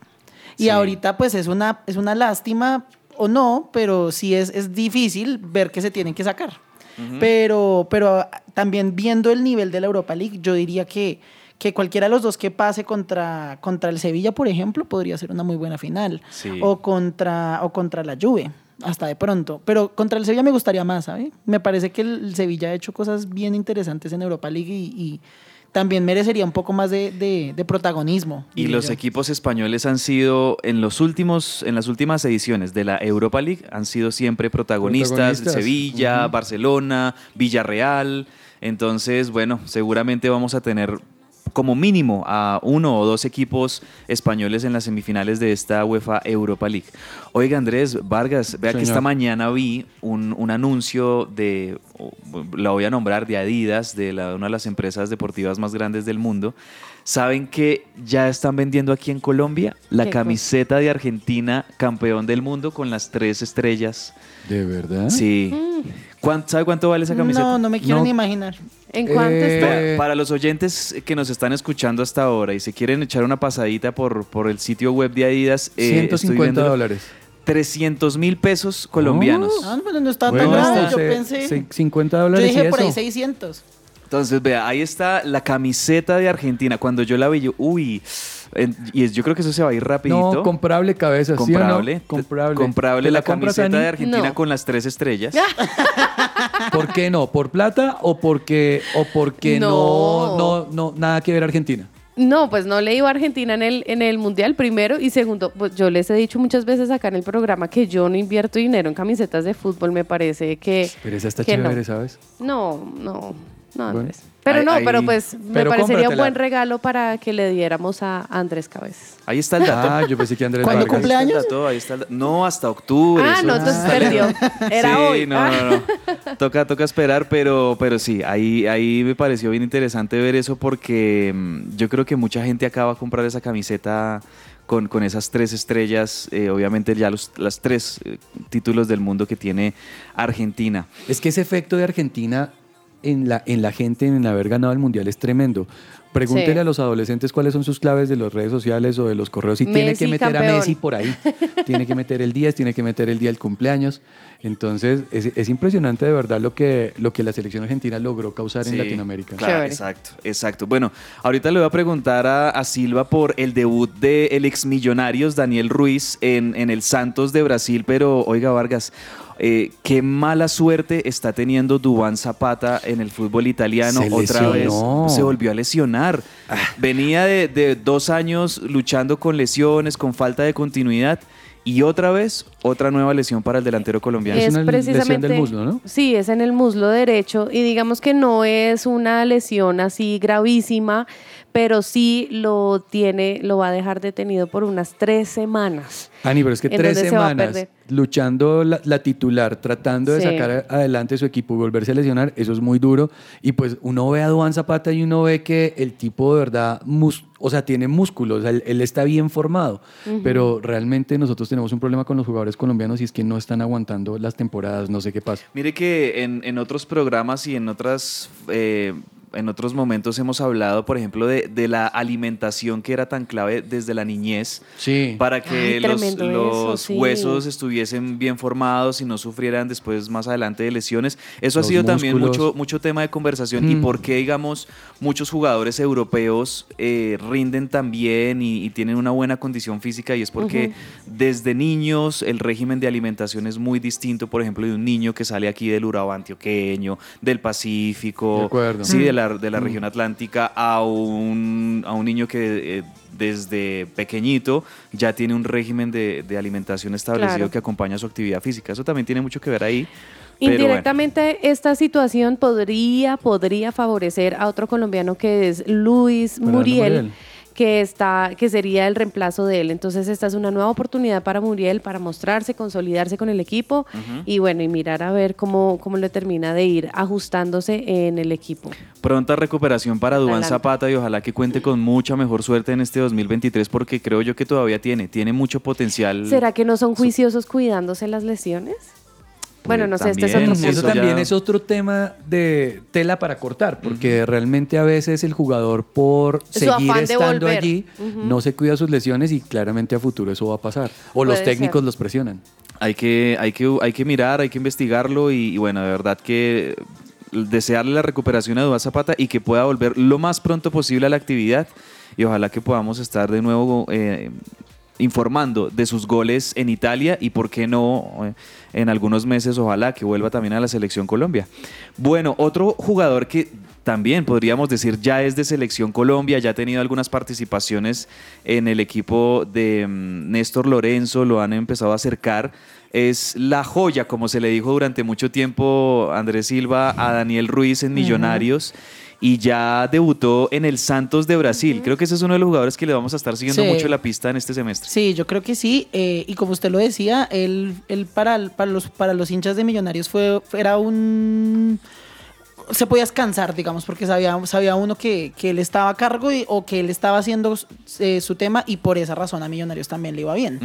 Y Sí. ahorita pues es una, es una lástima o no, pero sí es, es difícil ver que se tienen que sacar. pero, pero también viendo el nivel de la Europa League, yo diría que, que cualquiera de los dos que pase contra, contra el Sevilla, por ejemplo, podría ser una muy buena final. Sí. O, contra, o contra la Juve, hasta de pronto. Pero contra el Sevilla me gustaría más, ¿sabes? Me parece que el Sevilla ha hecho cosas bien interesantes en Europa League y, y también merecería un poco más de, de- de protagonismo. Y los yo. equipos españoles han sido en los últimos, en las últimas ediciones de la Europa League han sido siempre protagonistas, Protagonistas. Sevilla. Barcelona, Villarreal. Entonces, bueno, seguramente vamos a tener como mínimo a uno o dos equipos españoles en las semifinales de esta UEFA Europa League. Oiga, Andrés Vargas, vea que esta mañana vi un, un anuncio de, la voy a nombrar, de Adidas, de la- una de las empresas deportivas más grandes del mundo. ¿Saben que ya están vendiendo aquí en Colombia la camiseta de Argentina, campeón del mundo, con las tres estrellas? ¿De verdad? Sí. ¿Cuánto, ¿Sabe cuánto vale esa camiseta? No, no me quiero No. ni imaginar. ¿En cuánto Eh, está? Vea, para los oyentes que nos están escuchando hasta ahora y se quieren echar una pasadita por, por el sitio web de Adidas, eh, estoy 150 viéndolo. dólares. 300 mil pesos colombianos. Ah, bueno, no está Bueno, tan grave. este, Yo se- pensé. se- 50 Yo dólares dije y por ahí eso. 600. Entonces, vea, ahí está la camiseta de Argentina. Cuando yo la vi, yo, uy, y es- yo creo que eso se va a ir rapidito. No, comprable cabeza, ¿sí o no? comprable. Comprable. Comprable ¿Te la, camiseta de Argentina No. con las tres estrellas. ¿Por qué no? ¿Por plata o porque, o porque no. No. No, no, nada que ver Argentina? No, pues no le iba a Argentina en el, en el Mundial, primero. Y segundo, pues yo les he dicho muchas veces acá en el programa que yo no invierto dinero en camisetas de fútbol. Me parece que. Pero esa está que no. chévere, ¿sabes? No, no, no, Bueno. Andrés. Pero Ahí- no, ahí- pero pues me Pero parecería un buen regalo para que le diéramos a Andrés Cabezas. Ahí está el dato. Ah, yo pensé que Andrés ¿Cuándo Vargas. cumple Ahí está el dato, ahí está el dato. No, hasta octubre. Ah, no, es- entonces perdió. Era sí, hoy. no, no, no. Toca, toca esperar, pero, pero sí, ahí, ahí me pareció bien interesante ver eso porque mm, yo creo que mucha gente acaba a comprar esa camiseta con, con esas tres estrellas, eh, obviamente ya los las tres eh, títulos del mundo que tiene Argentina. Es que ese efecto de Argentina en la, en la gente en haber ganado el mundial es tremendo. Pregúntele Sí. a los adolescentes cuáles son sus claves de las redes sociales o de los correos y tiene que meter a. Messi por ahí. tiene que meter el 10, tiene que meter el día del cumpleaños. Entonces es, es impresionante de verdad lo que, lo que la selección argentina logró causar en Latinoamérica. Claro, exacto, exacto. Bueno, ahorita le voy a preguntar a, a Silva por el debut de el ex Millonarios Daniel Ruiz en, en el Santos de Brasil, pero oiga Vargas, eh, qué mala suerte está teniendo Dubán Zapata en el fútbol italiano. Se Otra lesionó. vez se volvió a lesionar. Venía de, de dos años luchando con lesiones, con falta de continuidad. Y otra vez, otra nueva lesión para el delantero colombiano. Es Es, una lesión precisamente del muslo, ¿no? Sí, es en el muslo derecho y digamos que no es una lesión así gravísima, pero sí lo tiene, lo va a dejar detenido por unas tres semanas. Ani, pero es que tres se semanas luchando la, la titular, tratando de Sí. sacar adelante su equipo y volverse a lesionar, eso es muy duro. Y pues uno ve a Duan Zapata y uno ve que el tipo de verdad, mus- o sea, tiene músculos, o sea, él, él está bien formado. Pero realmente nosotros tenemos un problema con los jugadores colombianos y es que no están aguantando las temporadas, no sé qué pasa. Mire que en, en otros programas y en otras eh, en otros momentos hemos hablado, por ejemplo, de, de la alimentación que era tan clave desde la niñez Sí. para que Ay, los, tremendo eso, los sí. huesos estuviesen bien formados y no sufrieran después más adelante de lesiones. Eso Los ha sido también músculos. mucho, mucho tema de conversación y Mm. por qué, digamos, muchos jugadores europeos eh, rinden tan bien y, y tienen una buena condición física y es porque desde niños el régimen de alimentación es muy distinto, por ejemplo, de un niño que sale aquí del Urabá antioqueño, del Pacífico, De acuerdo. sí, de la, de la región atlántica, a un, a un niño que eh, desde pequeñito ya tiene un régimen de, de alimentación establecido Claro. que acompaña su actividad física. Eso también tiene mucho que ver ahí. bueno. Indirectamente, esta situación podría, podría favorecer a otro colombiano que es Luis Muriel. Que está, que sería el reemplazo de él. Entonces, esta es una nueva oportunidad para Muriel para mostrarse, consolidarse con el equipo y bueno, y mirar a ver cómo, cómo le termina de ir ajustándose en el equipo. Pronta recuperación para Dubán Adelante. Zapata y ojalá que cuente con mucha mejor suerte en este 2023 porque creo yo que todavía tiene, tiene mucho potencial. ¿Será que no son juiciosos cuidándose las lesiones? Bueno, no sé, este es otro punto. Eso ya- también es otro tema de tela para cortar, porque realmente a veces el jugador por Su seguir estando volver. allí no se cuida sus lesiones y claramente a futuro eso va a pasar. O los técnicos ser. los presionan. Hay que, hay que, hay que mirar, hay que investigarlo y, y bueno, de verdad que desearle la recuperación a Dubán Zapata y que pueda volver lo más pronto posible a la actividad y ojalá que podamos estar de nuevo eh, informando de sus goles en Italia y por qué no eh, en algunos meses ojalá que vuelva también a la selección Colombia. Bueno, otro jugador que también podríamos decir ya es de selección Colombia, ya ha tenido algunas participaciones en el equipo de mm, Néstor Lorenzo, lo han empezado a acercar. Es la joya, como se le dijo durante mucho tiempo Andrés Silva a Daniel Ruiz en Millonarios. Y ya debutó en el Santos de Brasil. Creo que ese es uno de los jugadores que le vamos a estar siguiendo Sí. mucho la pista en este semestre. Sí, yo creo que sí. eh, y como usted lo decía, él, él para, para, los, para los hinchas de Millonarios fue, era un... Se podía descansar, digamos, porque sabía, sabía uno que, que él estaba a cargo y- o que él estaba haciendo eh, su tema y por esa razón a Millonarios también le iba bien.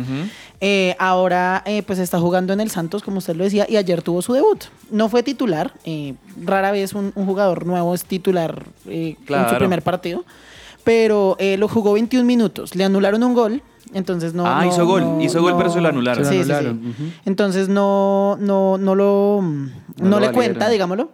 Eh, ahora eh, pues está jugando en el Santos, como usted lo decía, y ayer tuvo su debut. No fue titular, eh, rara vez un, un jugador nuevo es titular eh, en su primer partido, pero eh, lo jugó 21 minutos, le anularon un gol, entonces no... Ah, no- hizo gol, no- hizo gol, no- pero se lo anularon. Se Sí. Entonces no, no, no lo, no, No lo le valieron. cuenta, digámoslo.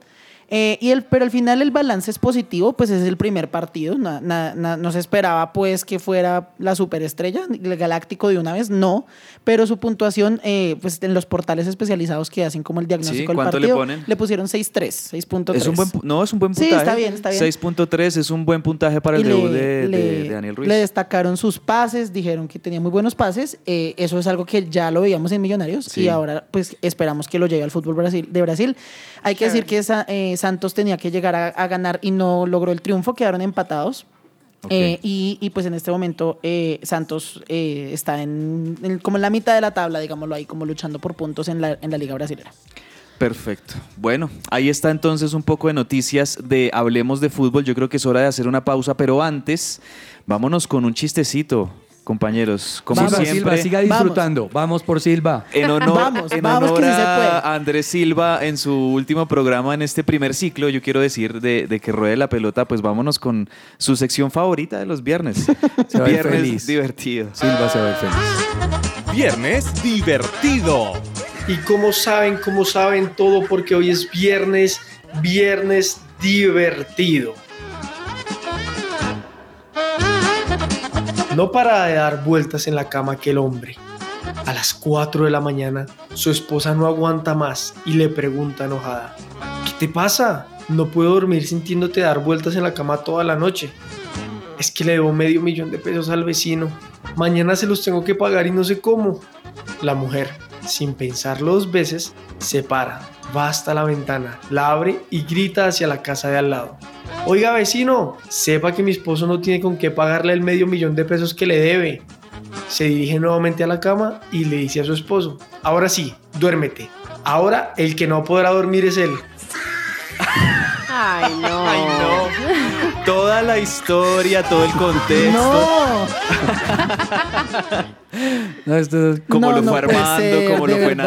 Eh, y el, pero al final el balance es positivo, pues es el primer partido. Na- na- na- no se esperaba pues que fuera la superestrella, el galáctico de una vez, no. Pero su puntuación, eh, pues en los portales especializados que hacen como el diagnóstico Sí, del ¿cuánto le partido, ponen? le pusieron 6.3, 6.3. Es un buen, no, es un buen Sí, puntaje. está bien, está bien. 6.3 es un buen puntaje para el Y debut le- de, de- le- de Daniel Ruiz. Le destacaron sus pases, dijeron que tenía muy buenos pases. eh, eso es algo que ya lo veíamos en Millonarios Sí. y ahora pues esperamos que lo lleve al fútbol Brasil, de Brasil. Hay que decir que Sa- eh, Santos tenía que llegar a, a ganar y no logró el triunfo, quedaron empatados. Eh, y, y, pues en este momento eh, Santos eh, está en, en- como en la mitad de la tabla, digámoslo ahí, como luchando por puntos en la, en la Liga Brasilera. Perfecto. Bueno, ahí está entonces un poco de noticias de Hablemos de Fútbol. Yo creo que es hora de hacer una pausa, pero antes, vámonos con un chistecito, compañeros. Como Silva, siempre. Silva, siga Vamos. disfrutando. Vamos, por Silva. En honor, Vamos, en vamos, honor que sí se a puede. Andrés Silva en su último programa en este primer ciclo, yo quiero decir de, de que ruede la pelota, pues vámonos con su sección favorita de los viernes. Se va viernes feliz. divertido. Silva se ve feliz. Viernes divertido. Y como saben, como saben todo, porque hoy es viernes, viernes divertido. No para de dar vueltas en la cama aquel hombre. A las 4 de la mañana, su esposa no aguanta más y le pregunta enojada, ¿qué te pasa? No puedo dormir sintiéndote dar vueltas en la cama toda la noche. Es que le debo medio millón de pesos al vecino. Mañana se los tengo que pagar y no sé cómo. La mujer, sin pensarlo dos veces, se para, va hasta la ventana, la abre y grita hacia la casa de al lado. Oiga vecino, sepa que mi esposo no tiene con qué pagarle el medio millón de pesos que le debe. Se dirige nuevamente a la cama y le dice a su esposo, ahora sí, duérmete. Ahora el que no podrá dormir es él. Ay, no. Ay, no. Toda la historia, todo el contexto. No, No, esto es- Como No, lo no fue armando, ser, como lo fue verdad.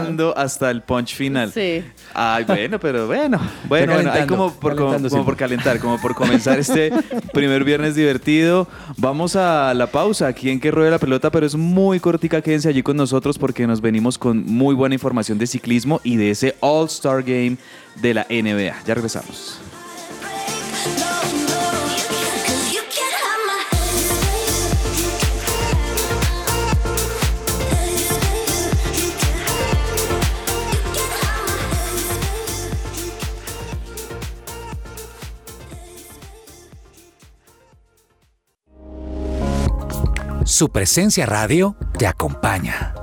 narrando, hasta el punch final. Sí. Ay, bueno, pero bueno. Bueno, bueno, hay como por, como, por calentar, como por comenzar este primer viernes divertido. Vamos a la pausa aquí en Que Ruede la Pelota, pero es muy cortica. Quédense allí con nosotros porque nos venimos con muy buena información de ciclismo y de ese All-Star Game de la NBA. Ya regresamos. Su presencia radio te acompaña.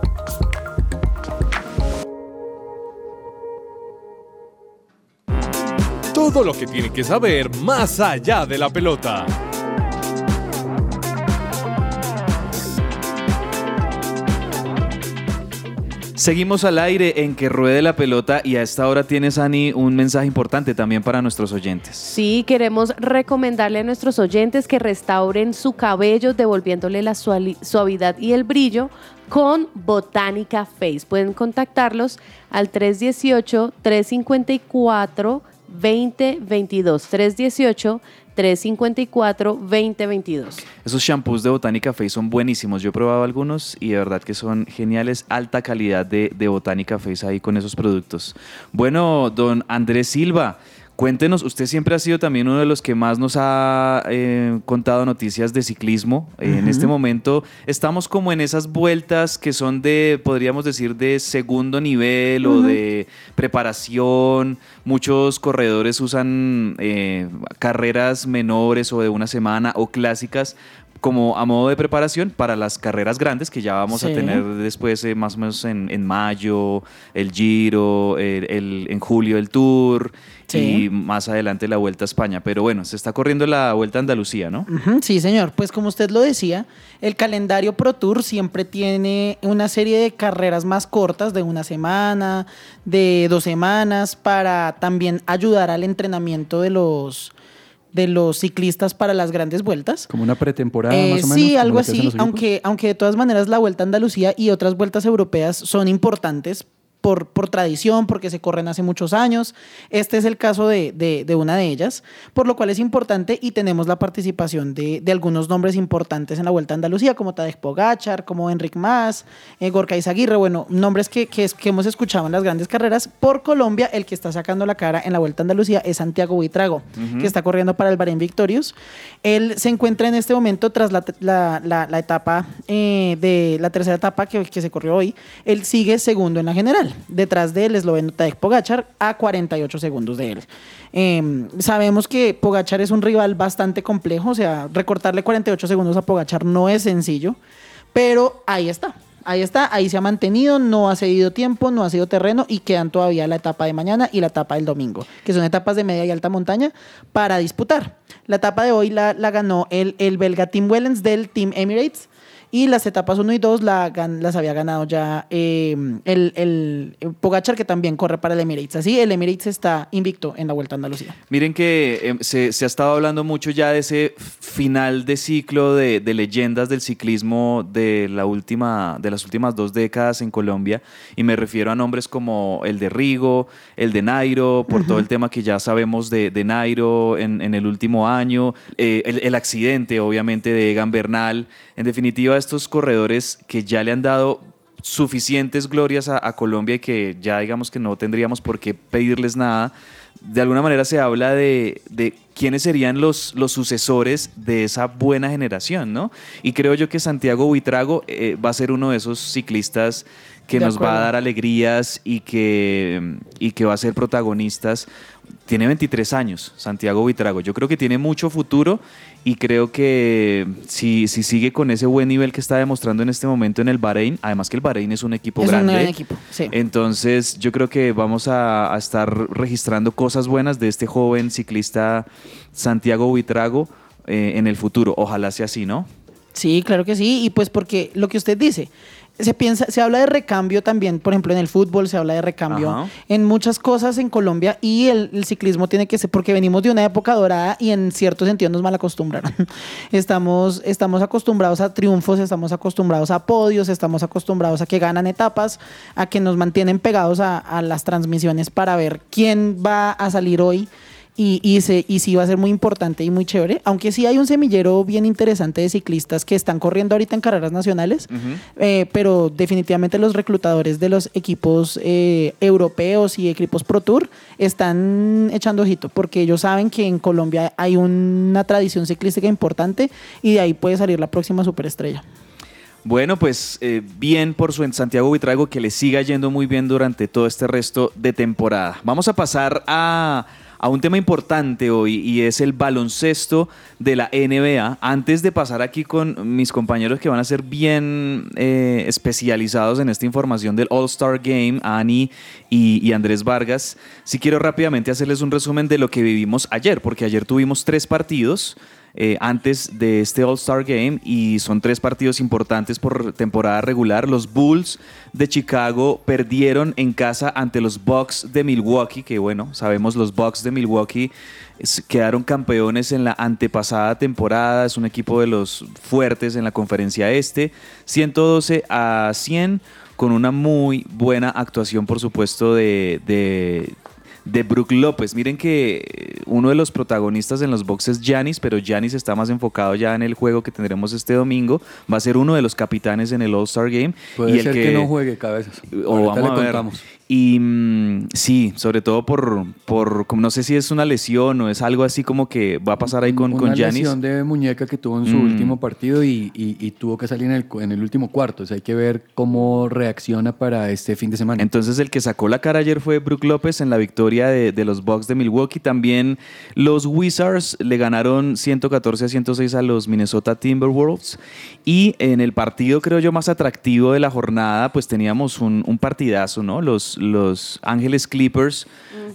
Todo lo que tiene que saber más allá de la pelota. Seguimos al aire en Que Ruede la Pelota y a esta hora tienes, Ani, un mensaje importante también para nuestros oyentes. Sí, queremos recomendarle a nuestros oyentes que restauren su cabello devolviéndole la suavidad y el brillo con Botánica Face. Pueden contactarlos al 318-354-2022. 318-354-2022. Esos shampoos de Botánica Face son buenísimos. Yo he probado algunos y de verdad que son geniales. Alta calidad de, de Botánica Face ahí con esos productos. Bueno, don Andrés Silva, cuéntenos, usted siempre ha sido también uno de los que más nos ha eh, contado noticias de ciclismo. En este momento estamos como en esas vueltas que son de, podríamos decir, de segundo nivel o de preparación. Muchos corredores usan eh, carreras menores o de una semana o clásicas como a modo de preparación para las carreras grandes que ya vamos a tener después eh, más o menos en, en mayo, el Giro, el, el- en julio el Tour Sí. y más adelante la Vuelta a España. Pero bueno, se está corriendo la Vuelta a Andalucía, ¿no? Sí, señor. Pues como usted lo decía, el calendario Pro Tour siempre tiene una serie de carreras más cortas, de una semana, de dos semanas, para también ayudar al entrenamiento de los de los ciclistas para las grandes vueltas. Como una pretemporada Eh, más o menos. sí, algo así, aunque, aunque de todas maneras la Vuelta a Andalucía y otras vueltas europeas son importantes por, por tradición, porque se corren hace muchos años. Este es el caso de, de- de una de ellas, por lo cual es importante y tenemos la participación de, de algunos nombres importantes en la Vuelta a Andalucía, como Tadej Pogachar, como Enric Mas, eh, Gorka Izaguirre, bueno, nombres que, que, hemos escuchado en las grandes carreras. Por Colombia, el que está sacando la cara en la Vuelta a Andalucía es Santiago Buitrago, que está corriendo para el Bahrein Victorious. Él se encuentra en este momento tras la, la- la- la etapa eh, de la tercera etapa que, que se corrió hoy. Él sigue segundo en la general, detrás del esloveno Tadej Pogachar a 48 segundos de él. Eh, sabemos que Pogachar es un rival bastante complejo, o sea, recortarle 48 segundos a Pogachar no es sencillo, pero ahí está. Ahí está, ahí se ha mantenido, no ha cedido tiempo, no ha cedido terreno y quedan todavía la etapa de mañana y la etapa del domingo, que son etapas de media y alta montaña para disputar. La etapa de hoy la, la ganó el, el belga Tim Wellens del Team Emirates y las etapas 1 y 2 la las había ganado ya eh, el, el, el Pogachar, que también corre para el Emirates. Así, el Emirates está invicto en la Vuelta a Andalucía. Miren que eh, se, se ha estado hablando mucho ya de ese final de ciclo de, de leyendas del ciclismo de, la última, de las últimas dos décadas en Colombia. Y me refiero a nombres como el de Rigo, el de Nairo, por todo el tema que ya sabemos de, de Nairo en, en el último año, eh, el, el accidente obviamente de Egan Bernal. En definitiva, estos corredores que ya le han dado suficientes glorias a, a Colombia y que ya digamos que no tendríamos por qué pedirles nada. De alguna manera se habla de, de quiénes serían los, los sucesores de esa buena generación, ¿no? Y creo yo que Santiago Buitrago eh, va a ser uno de esos ciclistas que De nos va a dar alegrías y que, y que va a ser protagonistas. Tiene 23 años, Santiago Buitrago. Yo creo que tiene mucho futuro y creo que si, si sigue con ese buen nivel que está demostrando en este momento en el Bahrein, además que el Bahrein es un equipo es grande. un gran equipo. Sí. Entonces yo creo que vamos a, a estar registrando cosas buenas de este joven ciclista Santiago Buitrago eh, en el futuro. Ojalá sea así, ¿no? Sí, claro que sí. Y pues porque lo que usted dice, se piensa, se habla de recambio también, por ejemplo, en el fútbol se habla de recambio Ajá. en muchas cosas en Colombia y el, el ciclismo tiene que ser, porque venimos de una época dorada y en cierto sentido nos mal acostumbraron. Estamos, estamos acostumbrados a triunfos, estamos acostumbrados a podios, estamos acostumbrados a que ganan etapas, a que nos mantienen pegados a, a las transmisiones para ver quién va a salir hoy. Y, y, se, y sí va a ser muy importante y muy chévere, aunque sí hay un semillero bien interesante de ciclistas que están corriendo ahorita en carreras nacionales, eh, pero definitivamente los reclutadores de los equipos eh, europeos y equipos Pro Tour están echando ojito, porque ellos saben que en Colombia hay una tradición ciclística importante y de ahí puede salir la próxima superestrella. Bueno, pues eh, bien por su en Santiago Buitrago que le siga yendo muy bien durante todo este resto de temporada. Vamos a pasar a, a un tema importante hoy y es el baloncesto de la NBA. Antes de pasar aquí con mis compañeros que van a ser bien eh, especializados en esta información del All-Star Game, Ani y, y Andrés Vargas, sí quiero rápidamente hacerles un resumen de lo que vivimos ayer, porque ayer tuvimos tres partidos eh, antes de este All-Star Game y son tres partidos importantes por temporada regular. Los Bulls de Chicago perdieron en casa ante los Bucks de Milwaukee, que bueno, sabemos los Bucks de Milwaukee quedaron campeones en la antepasada temporada, es un equipo de los fuertes en la conferencia este, 112 a 100 con una muy buena actuación por supuesto de de Brook López. Miren que eh, uno de los protagonistas en los boxes es Giannis, pero Giannis está más enfocado ya en el juego que tendremos este domingo. Va a ser uno de los capitanes en el All-Star Game. Puede y el ser que, no juegue cabezas. o vamos a ver. contamos. Y mm, sí, sobre todo por, por, no sé si es una lesión o es algo así como que va a pasar ahí con, Una con Giannis. lesión de muñeca que tuvo en su Mm. último partido y, y- y tuvo que salir en el, en el último cuarto. O sea, hay que ver cómo reacciona para este fin de semana. Entonces el que sacó la cara ayer fue Brook López en la victoria de, de los Bucks de Milwaukee. También los Wizards le ganaron 114 a 106 a los Minnesota Timberwolves. Y en el partido creo yo más atractivo de la jornada, pues teníamos un, un partidazo, ¿no? Los, los Ángeles Clippers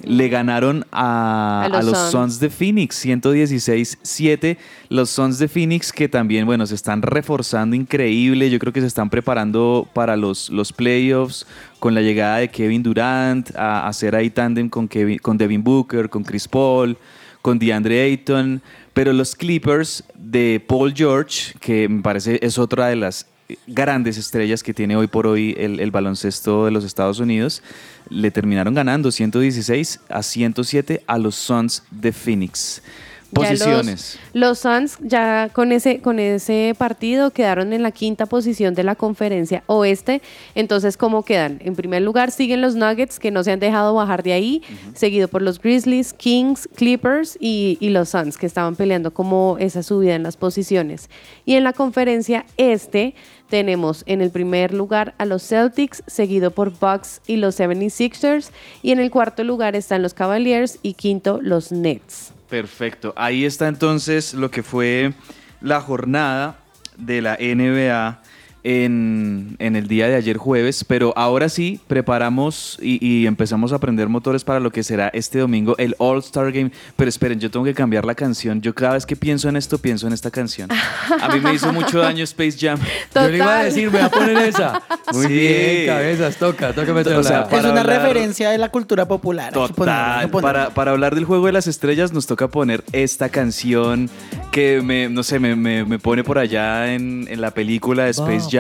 le ganaron a, A los a los Suns. Suns de Phoenix, 116-7. Los Suns de Phoenix que también, bueno, se están reforzando increíble. Yo creo que se están preparando para los, los playoffs con la llegada de Kevin Durant, a, a hacer ahí tándem con, Kevin, con Devin Booker, con Chris Paul, con DeAndre Ayton. Pero los Clippers de Paul George, que me parece es otra de las grandes estrellas que tiene hoy por hoy el, el baloncesto de los Estados Unidos, le terminaron ganando 116 a 107 a los Suns de Phoenix. Los- Posiciones. Los, Suns ya con ese, con ese partido quedaron en la quinta posición de la conferencia oeste. Entonces, ¿cómo quedan? En primer lugar siguen los Nuggets, que no se han dejado bajar de ahí, seguido por los Grizzlies, Kings, Clippers y, y los Suns, que estaban peleando como esa subida en las posiciones. Y en la conferencia este tenemos en el primer lugar a los Celtics, seguido por Bucks y los 76ers. Y en el cuarto lugar están los Cavaliers y quinto los Nets. Perfecto. Ahí está entonces lo que fue la jornada de la NBA en, en el día de ayer jueves, pero ahora sí preparamos y, y empezamos a prender motores para lo que será este domingo el All Star Game. Pero esperen, yo tengo que cambiar la canción. Yo cada vez que pienso en esto, pienso en esta canción. A mí me hizo mucho daño Space Jam. Yo le iba a Total. decir, voy a poner esa. Muy Sí. bien, cabezas, toca, toca meterla. O sea, Es una hablar- referencia de la cultura popular. Total, para, para hablar del juego de las estrellas nos toca poner esta canción que me, no sé, me, me- me pone por allá en, en la película de Space Jam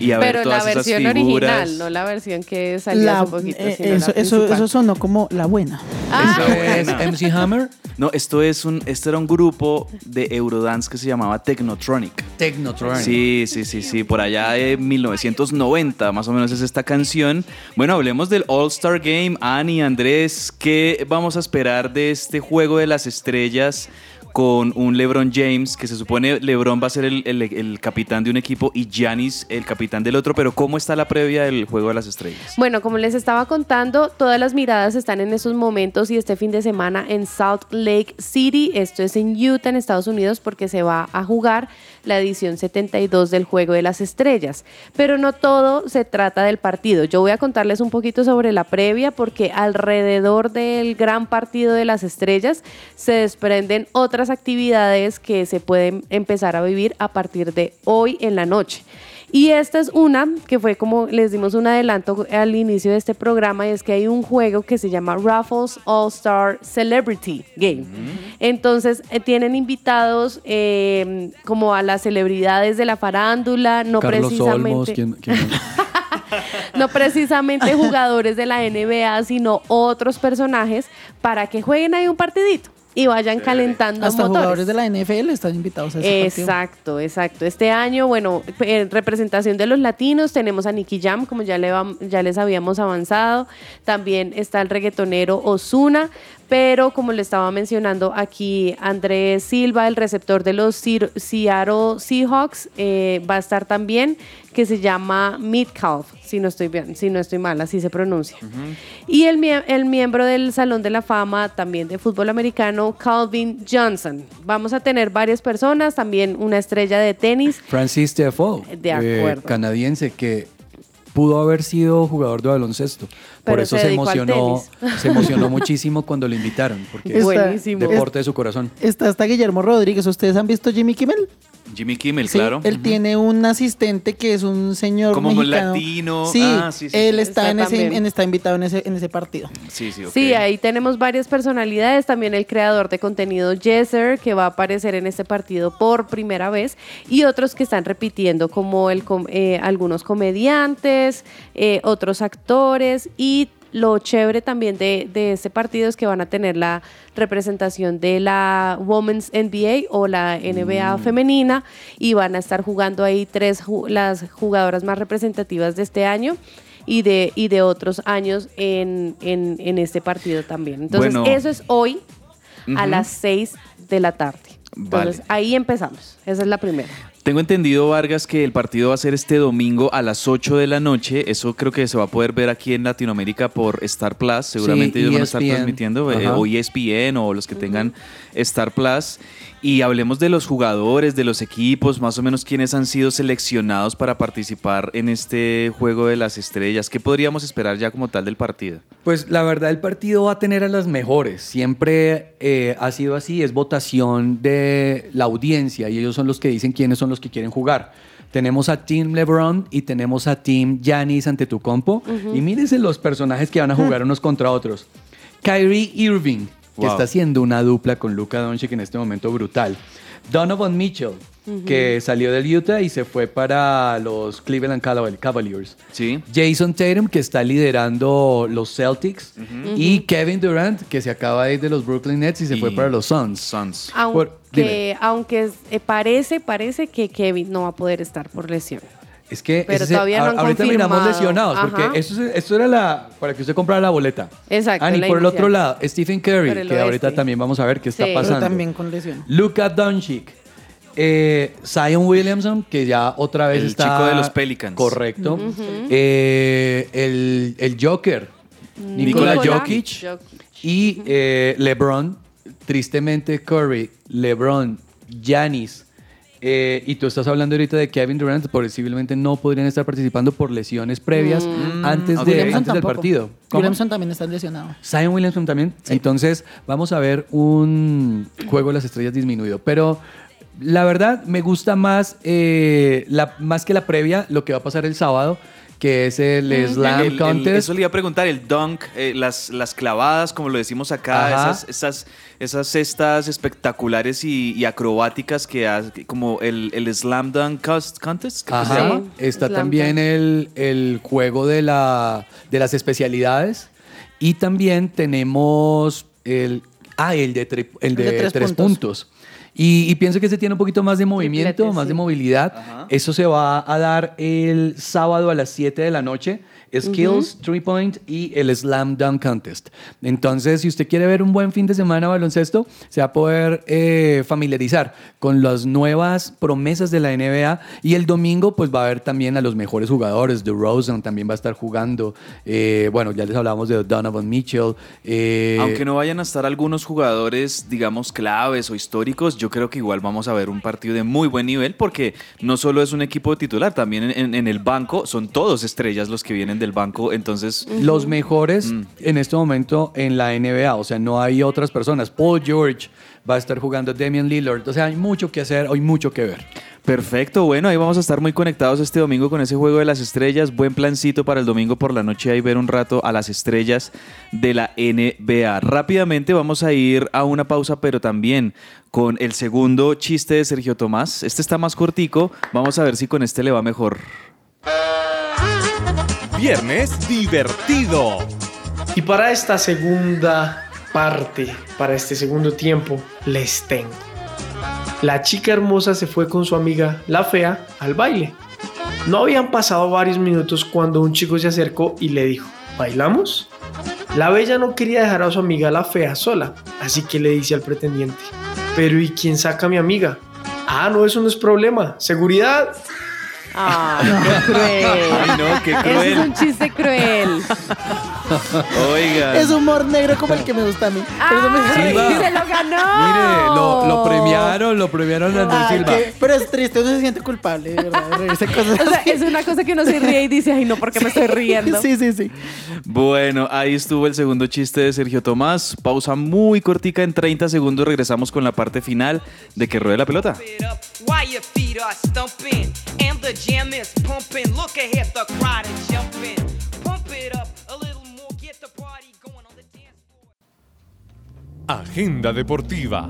y a ver Pero todas la esas versión figuras. original, no la versión que salió La- hace poquito. eh, sino la eso, eso, eso sonó como la buena. Ah, ¿Eso es MC Hammer? No, esto es un, este era un grupo de Eurodance que se llamaba Technotronic. Technotronic. Sí, sí, sí, sí, por allá de 1990 más o menos es esta canción. Bueno, hablemos del All Star Game. Ani, Andrés, ¿qué vamos a esperar de este juego de las estrellas? Con un LeBron James, que se supone LeBron va a ser el, el- capitán de un equipo y Giannis el capitán del otro, pero ¿cómo está la previa del Juego de las Estrellas? Bueno, como les estaba contando, todas las miradas están en esos momentos y este fin de semana en Salt Lake City, esto es en Utah, en Estados Unidos, porque se va a jugar la edición 72 del Juego de las Estrellas. Pero no todo se trata del partido. Yo voy a contarles un poquito sobre la previa porque alrededor del gran partido de las estrellas se desprenden otras actividades que se pueden empezar a vivir a partir de hoy en la noche. Y esta es una que fue como les dimos un adelanto al inicio de este programa y es que hay un juego que se llama Raffles All Star Celebrity Game. Entonces eh, tienen invitados eh, como a las celebridades de la farándula, no Carlos precisamente Olmos, ¿quién- quién- no precisamente jugadores de la NBA, sino otros personajes para que jueguen ahí un partidito y vayan calentando Hasta motores. jugadores de la NFL están invitados a ese partido. Exacto, exacto. Este año, bueno, en representación de los latinos tenemos a Nicky Jam, como ya, le ya les habíamos avanzado. También está el reggaetonero Osuna, pero como le estaba mencionando aquí Andrés Silva, el receptor de los Seattle Seahawks, eh, va a estar también, que se llama Metcalf, si no estoy bien, si no estoy mal, así se pronuncia. Y el, mie- el miembro del Salón de la Fama también de fútbol americano, Calvin Johnson. Vamos a tener varias personas, también una estrella de tenis. Francis Defoe, De acuerdo. canadiense, que pudo haber sido jugador de baloncesto. Por Pero eso se emocionó, se emocionó muchísimo cuando lo invitaron, porque es Está- Buenísimo. deporte de su corazón. Está hasta Guillermo Rodríguez. ¿Ustedes han visto Jimmy Kimmel? Jimmy Kimmel, Sí, claro. Él tiene un asistente que es un señor Como mexicano. latino. Sí, Ah, sí, sí, él está, Está en ese, también. en- está invitado en ese, en ese partido. Sí, sí, ok. Sí, ahí tenemos varias personalidades, también el creador de contenido Jesser, que va a aparecer en este partido por primera vez, y otros que están repitiendo, como el, eh, algunos comediantes, eh, otros actores, y lo chévere también de, de este partido es que van a tener la representación de la Women's NBA o la NBA femenina, y van a estar jugando ahí tres las jugadoras más representativas de este año y de, y de otros años en, en, en este partido también. Entonces, Bueno. eso es hoy a las 6 de la tarde. Entonces, Vale. ahí empezamos. Esa es la primera. Tengo entendido, Vargas, que el partido va a ser este domingo a las 8 de la noche. Eso creo que se va a poder ver aquí en Latinoamérica por Star Plus. Seguramente Sí, ellos van a estar ESPN. transmitiendo, eh, o ESPN o los que tengan Star Plus. Y hablemos de los jugadores, de los equipos, más o menos quiénes han sido seleccionados para participar en este juego de las estrellas. ¿Qué podríamos esperar ya como tal del partido? Pues la verdad el partido va a tener a las mejores. Siempre eh, ha sido así, es votación de la audiencia y ellos son los que dicen quiénes son los que quieren jugar. Tenemos a Team LeBron y tenemos a Team Giannis ante tu compo. Y mírense los personajes que van a jugar unos contra otros. Kyrie Irving, que está haciendo una dupla con Luka Doncic en este momento brutal. Donovan Mitchell, que salió del Utah y se fue para los Cleveland Caval- Cavaliers. Sí. Jason Tatum, que está liderando los Celtics. Y Kevin Durant, que se acaba de ir de los Brooklyn Nets y se fue para los Suns. Suns. Por-. Aunque, aunque eh, parece, parece que Kevin no va a poder estar por lesión. Es que Pero ese- todavía no a- han ahorita miramos confirmado. lesionados, porque Ajá. esto, es- esto era la para que usted comprara la boleta. Exacto, Ah, y por el otro lado, Stephen Curry, el que ahorita también vamos a ver qué está Sí. Pasando. Pero también con lesión. Luka Doncic. Eh, Zion Williamson, que ya otra vez El está. chico de los Pelicans. Correcto. Eh, el, el Joker, Nikola Nikola Jokic. Y eh, LeBron, tristemente Curry, LeBron, Giannis. Eh, y tú estás hablando ahorita de Kevin Durant, posiblemente no podrían estar participando por lesiones previas antes, de, Williamson antes del partido. ¿Cómo? Williamson también está lesionado. Zion Williamson también. Entonces, vamos a ver un juego de las estrellas disminuido. Pero la verdad, me gusta más, eh, la, más que la previa, lo que va a pasar el sábado, que es el Slam El- el- Contest. eso le iba a preguntar, el dunk, eh, las, las clavadas, como lo decimos acá, Ajá. esas, esas, esas cestas espectaculares y, y acrobáticas que hace, como el, el Slam Dunk Contest, que se llama. Está Slam también el, el juego de, la, de las especialidades. Y también tenemos el, ah, el de, tri- el de, de tres tres, puntos. puntos. Y, y pienso que ese tiene un poquito más de movimiento, Triplete, más sí. de movilidad. Ajá. Eso se va a dar el sábado a las 7 de la noche. Skills, Three Point y el Slam Dunk Contest. Entonces, si usted quiere ver un buen fin de semana de baloncesto, se va a poder eh, familiarizar con las nuevas promesas de la NBA. Y el domingo, pues va a haber también a los mejores jugadores. DeRozan también va a estar jugando. Eh, bueno, ya les hablamos de Donovan Mitchell. eh, Aunque no vayan a estar algunos jugadores, digamos, claves o históricos, yo creo que igual vamos a ver un partido de muy buen nivel porque no solo es un equipo titular, también en, en- en el banco son todos estrellas los que vienen del banco, entonces... los mejores Mm. en este momento en la NBA. O sea, no hay otras personas. Paul George va a estar jugando Damian Lillard. O sea, hay mucho que hacer, hay mucho que ver. Perfecto, bueno, ahí vamos a estar muy conectados este domingo con ese juego de las estrellas. Buen plancito para el domingo por la noche ahí ver un rato a las estrellas de la NBA. Rápidamente vamos a ir a una pausa, pero también con el segundo chiste de Sergio Tomás. Este está más cortico, vamos a ver si con este le va mejor. Viernes divertido. Y para esta segunda parte, para este segundo tiempo, les tengo. La chica hermosa se fue con su amiga, la fea, al baile. No habían pasado varios minutos cuando un chico se acercó y le dijo, ¿bailamos? La bella no quería dejar a su amiga la fea sola, así que le dice al pretendiente, pero ¿y quién saca a mi amiga? Ah, no, eso no es problema. Seguridad. Ay, qué cruel. Ay, no, qué Ese es cruel. un chiste cruel. Oigan. Es humor negro como el que me gusta a mí. Por eso me- ¡Ay, Silva. se lo ganó! Mire, lo, lo premiaron, lo premiaron a Andrés Silva. qué- pero es triste, uno se siente culpable, de verdad, reírse cosas O sea, así. es una cosa que uno se ríe y dice, ay, no, ¿por qué me estoy riendo? Sí, sí, sí. Bueno, ahí estuvo el segundo chiste de Sergio Tomás. Pausa muy cortica en 30 segundos. Regresamos con la parte final de que ruede la pelota. it up while your feet are stumping and the jam is pumping. Look ahead, the crowd is jumping. Pump it up Agenda deportiva.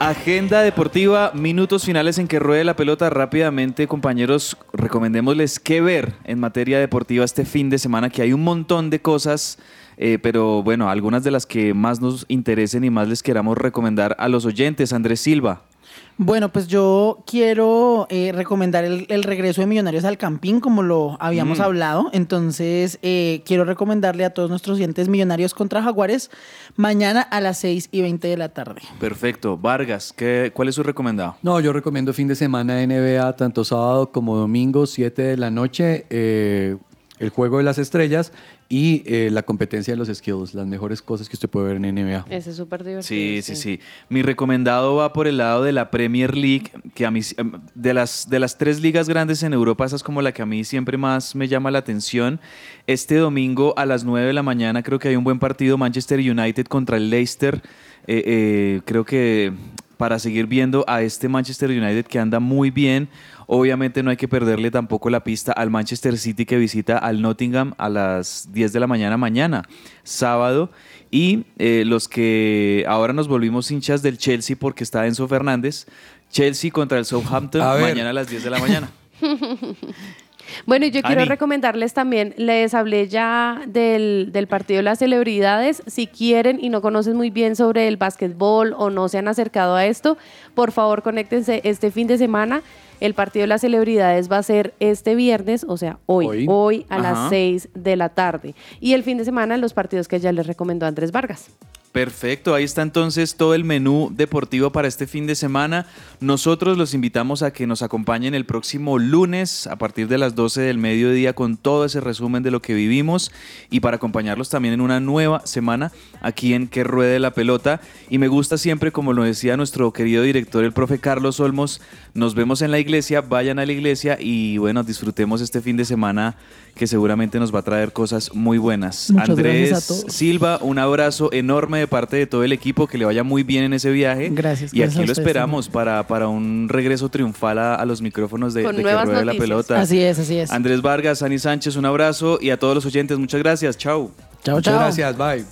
Agenda deportiva, minutos finales en que ruede la pelota. Rápidamente, compañeros, recomendémosles qué ver en materia deportiva este fin de semana, que hay un montón de cosas, eh, pero bueno, algunas de las que más nos interesen y más les queramos recomendar a los oyentes. Andrés Silva. Bueno, pues yo quiero eh, recomendar el, el regreso de Millonarios al Campín, como lo habíamos Mm. hablado. Entonces, eh, quiero recomendarle a todos nuestros oyentes Millonarios contra Jaguares mañana a las 6 y 20 de la tarde. Perfecto. Vargas, ¿qué, ¿cuál es su recomendado? No, yo recomiendo fin de semana de NBA, tanto sábado como domingo, 7 de la noche, eh, el juego de las estrellas y eh, la competencia de los skills, las mejores cosas que usted puede ver en NBA. Ese es súper divertido. Sí, sí, sí. Mi recomendado va por el lado de la Premier League, que a mí, em, de las, de las tres ligas grandes en Europa, esa es como la que a mí siempre más me llama la atención. Este domingo a las 9 de la mañana creo que hay un buen partido, Manchester United contra el Leicester. Eh, eh, creo que para seguir viendo a este Manchester United que anda muy bien. Obviamente no hay que perderle tampoco la pista al Manchester City que visita al Nottingham a las 10 de la mañana mañana, sábado. Y eh, los que ahora nos volvimos hinchas del Chelsea porque está Enzo Fernández, Chelsea contra el Southampton A mañana a las 10 de la mañana. Bueno, y yo quiero Ani. recomendarles también, les hablé ya del, del partido de las celebridades. Si quieren y no conocen muy bien sobre el básquetbol o no se han acercado a esto, por favor, conéctense este fin de semana. El partido de las celebridades va a ser este viernes, o sea, hoy, Hoy. hoy, a Ajá. las 6 de la tarde. Y el fin de semana, los partidos que ya les recomendó Andrés Vargas. Perfecto, ahí está entonces todo el menú deportivo para este fin de semana. Nosotros los invitamos a que nos acompañen el próximo lunes a partir de las 12 del mediodía con todo ese resumen de lo que vivimos y para acompañarlos también en una nueva semana aquí en Que Ruede la Pelota. Y me gusta siempre, como lo decía nuestro querido director, el profe Carlos Olmos, nos vemos en la iglesia, vayan a la iglesia y bueno, disfrutemos este fin de semana que seguramente nos va a traer cosas muy buenas. Muchas Andrés gracias a todos. Silva, un abrazo enorme de parte de todo el equipo, que le vaya muy bien en ese viaje. Gracias, Y gracias aquí lo esperamos para, para un regreso triunfal a, a los micrófonos de, Con de que ruede la pelota. Así es, así es. Andrés Vargas, Ani Sánchez, un abrazo y a todos los oyentes, muchas gracias. Chao. Chao, Muchas chao. gracias, bye.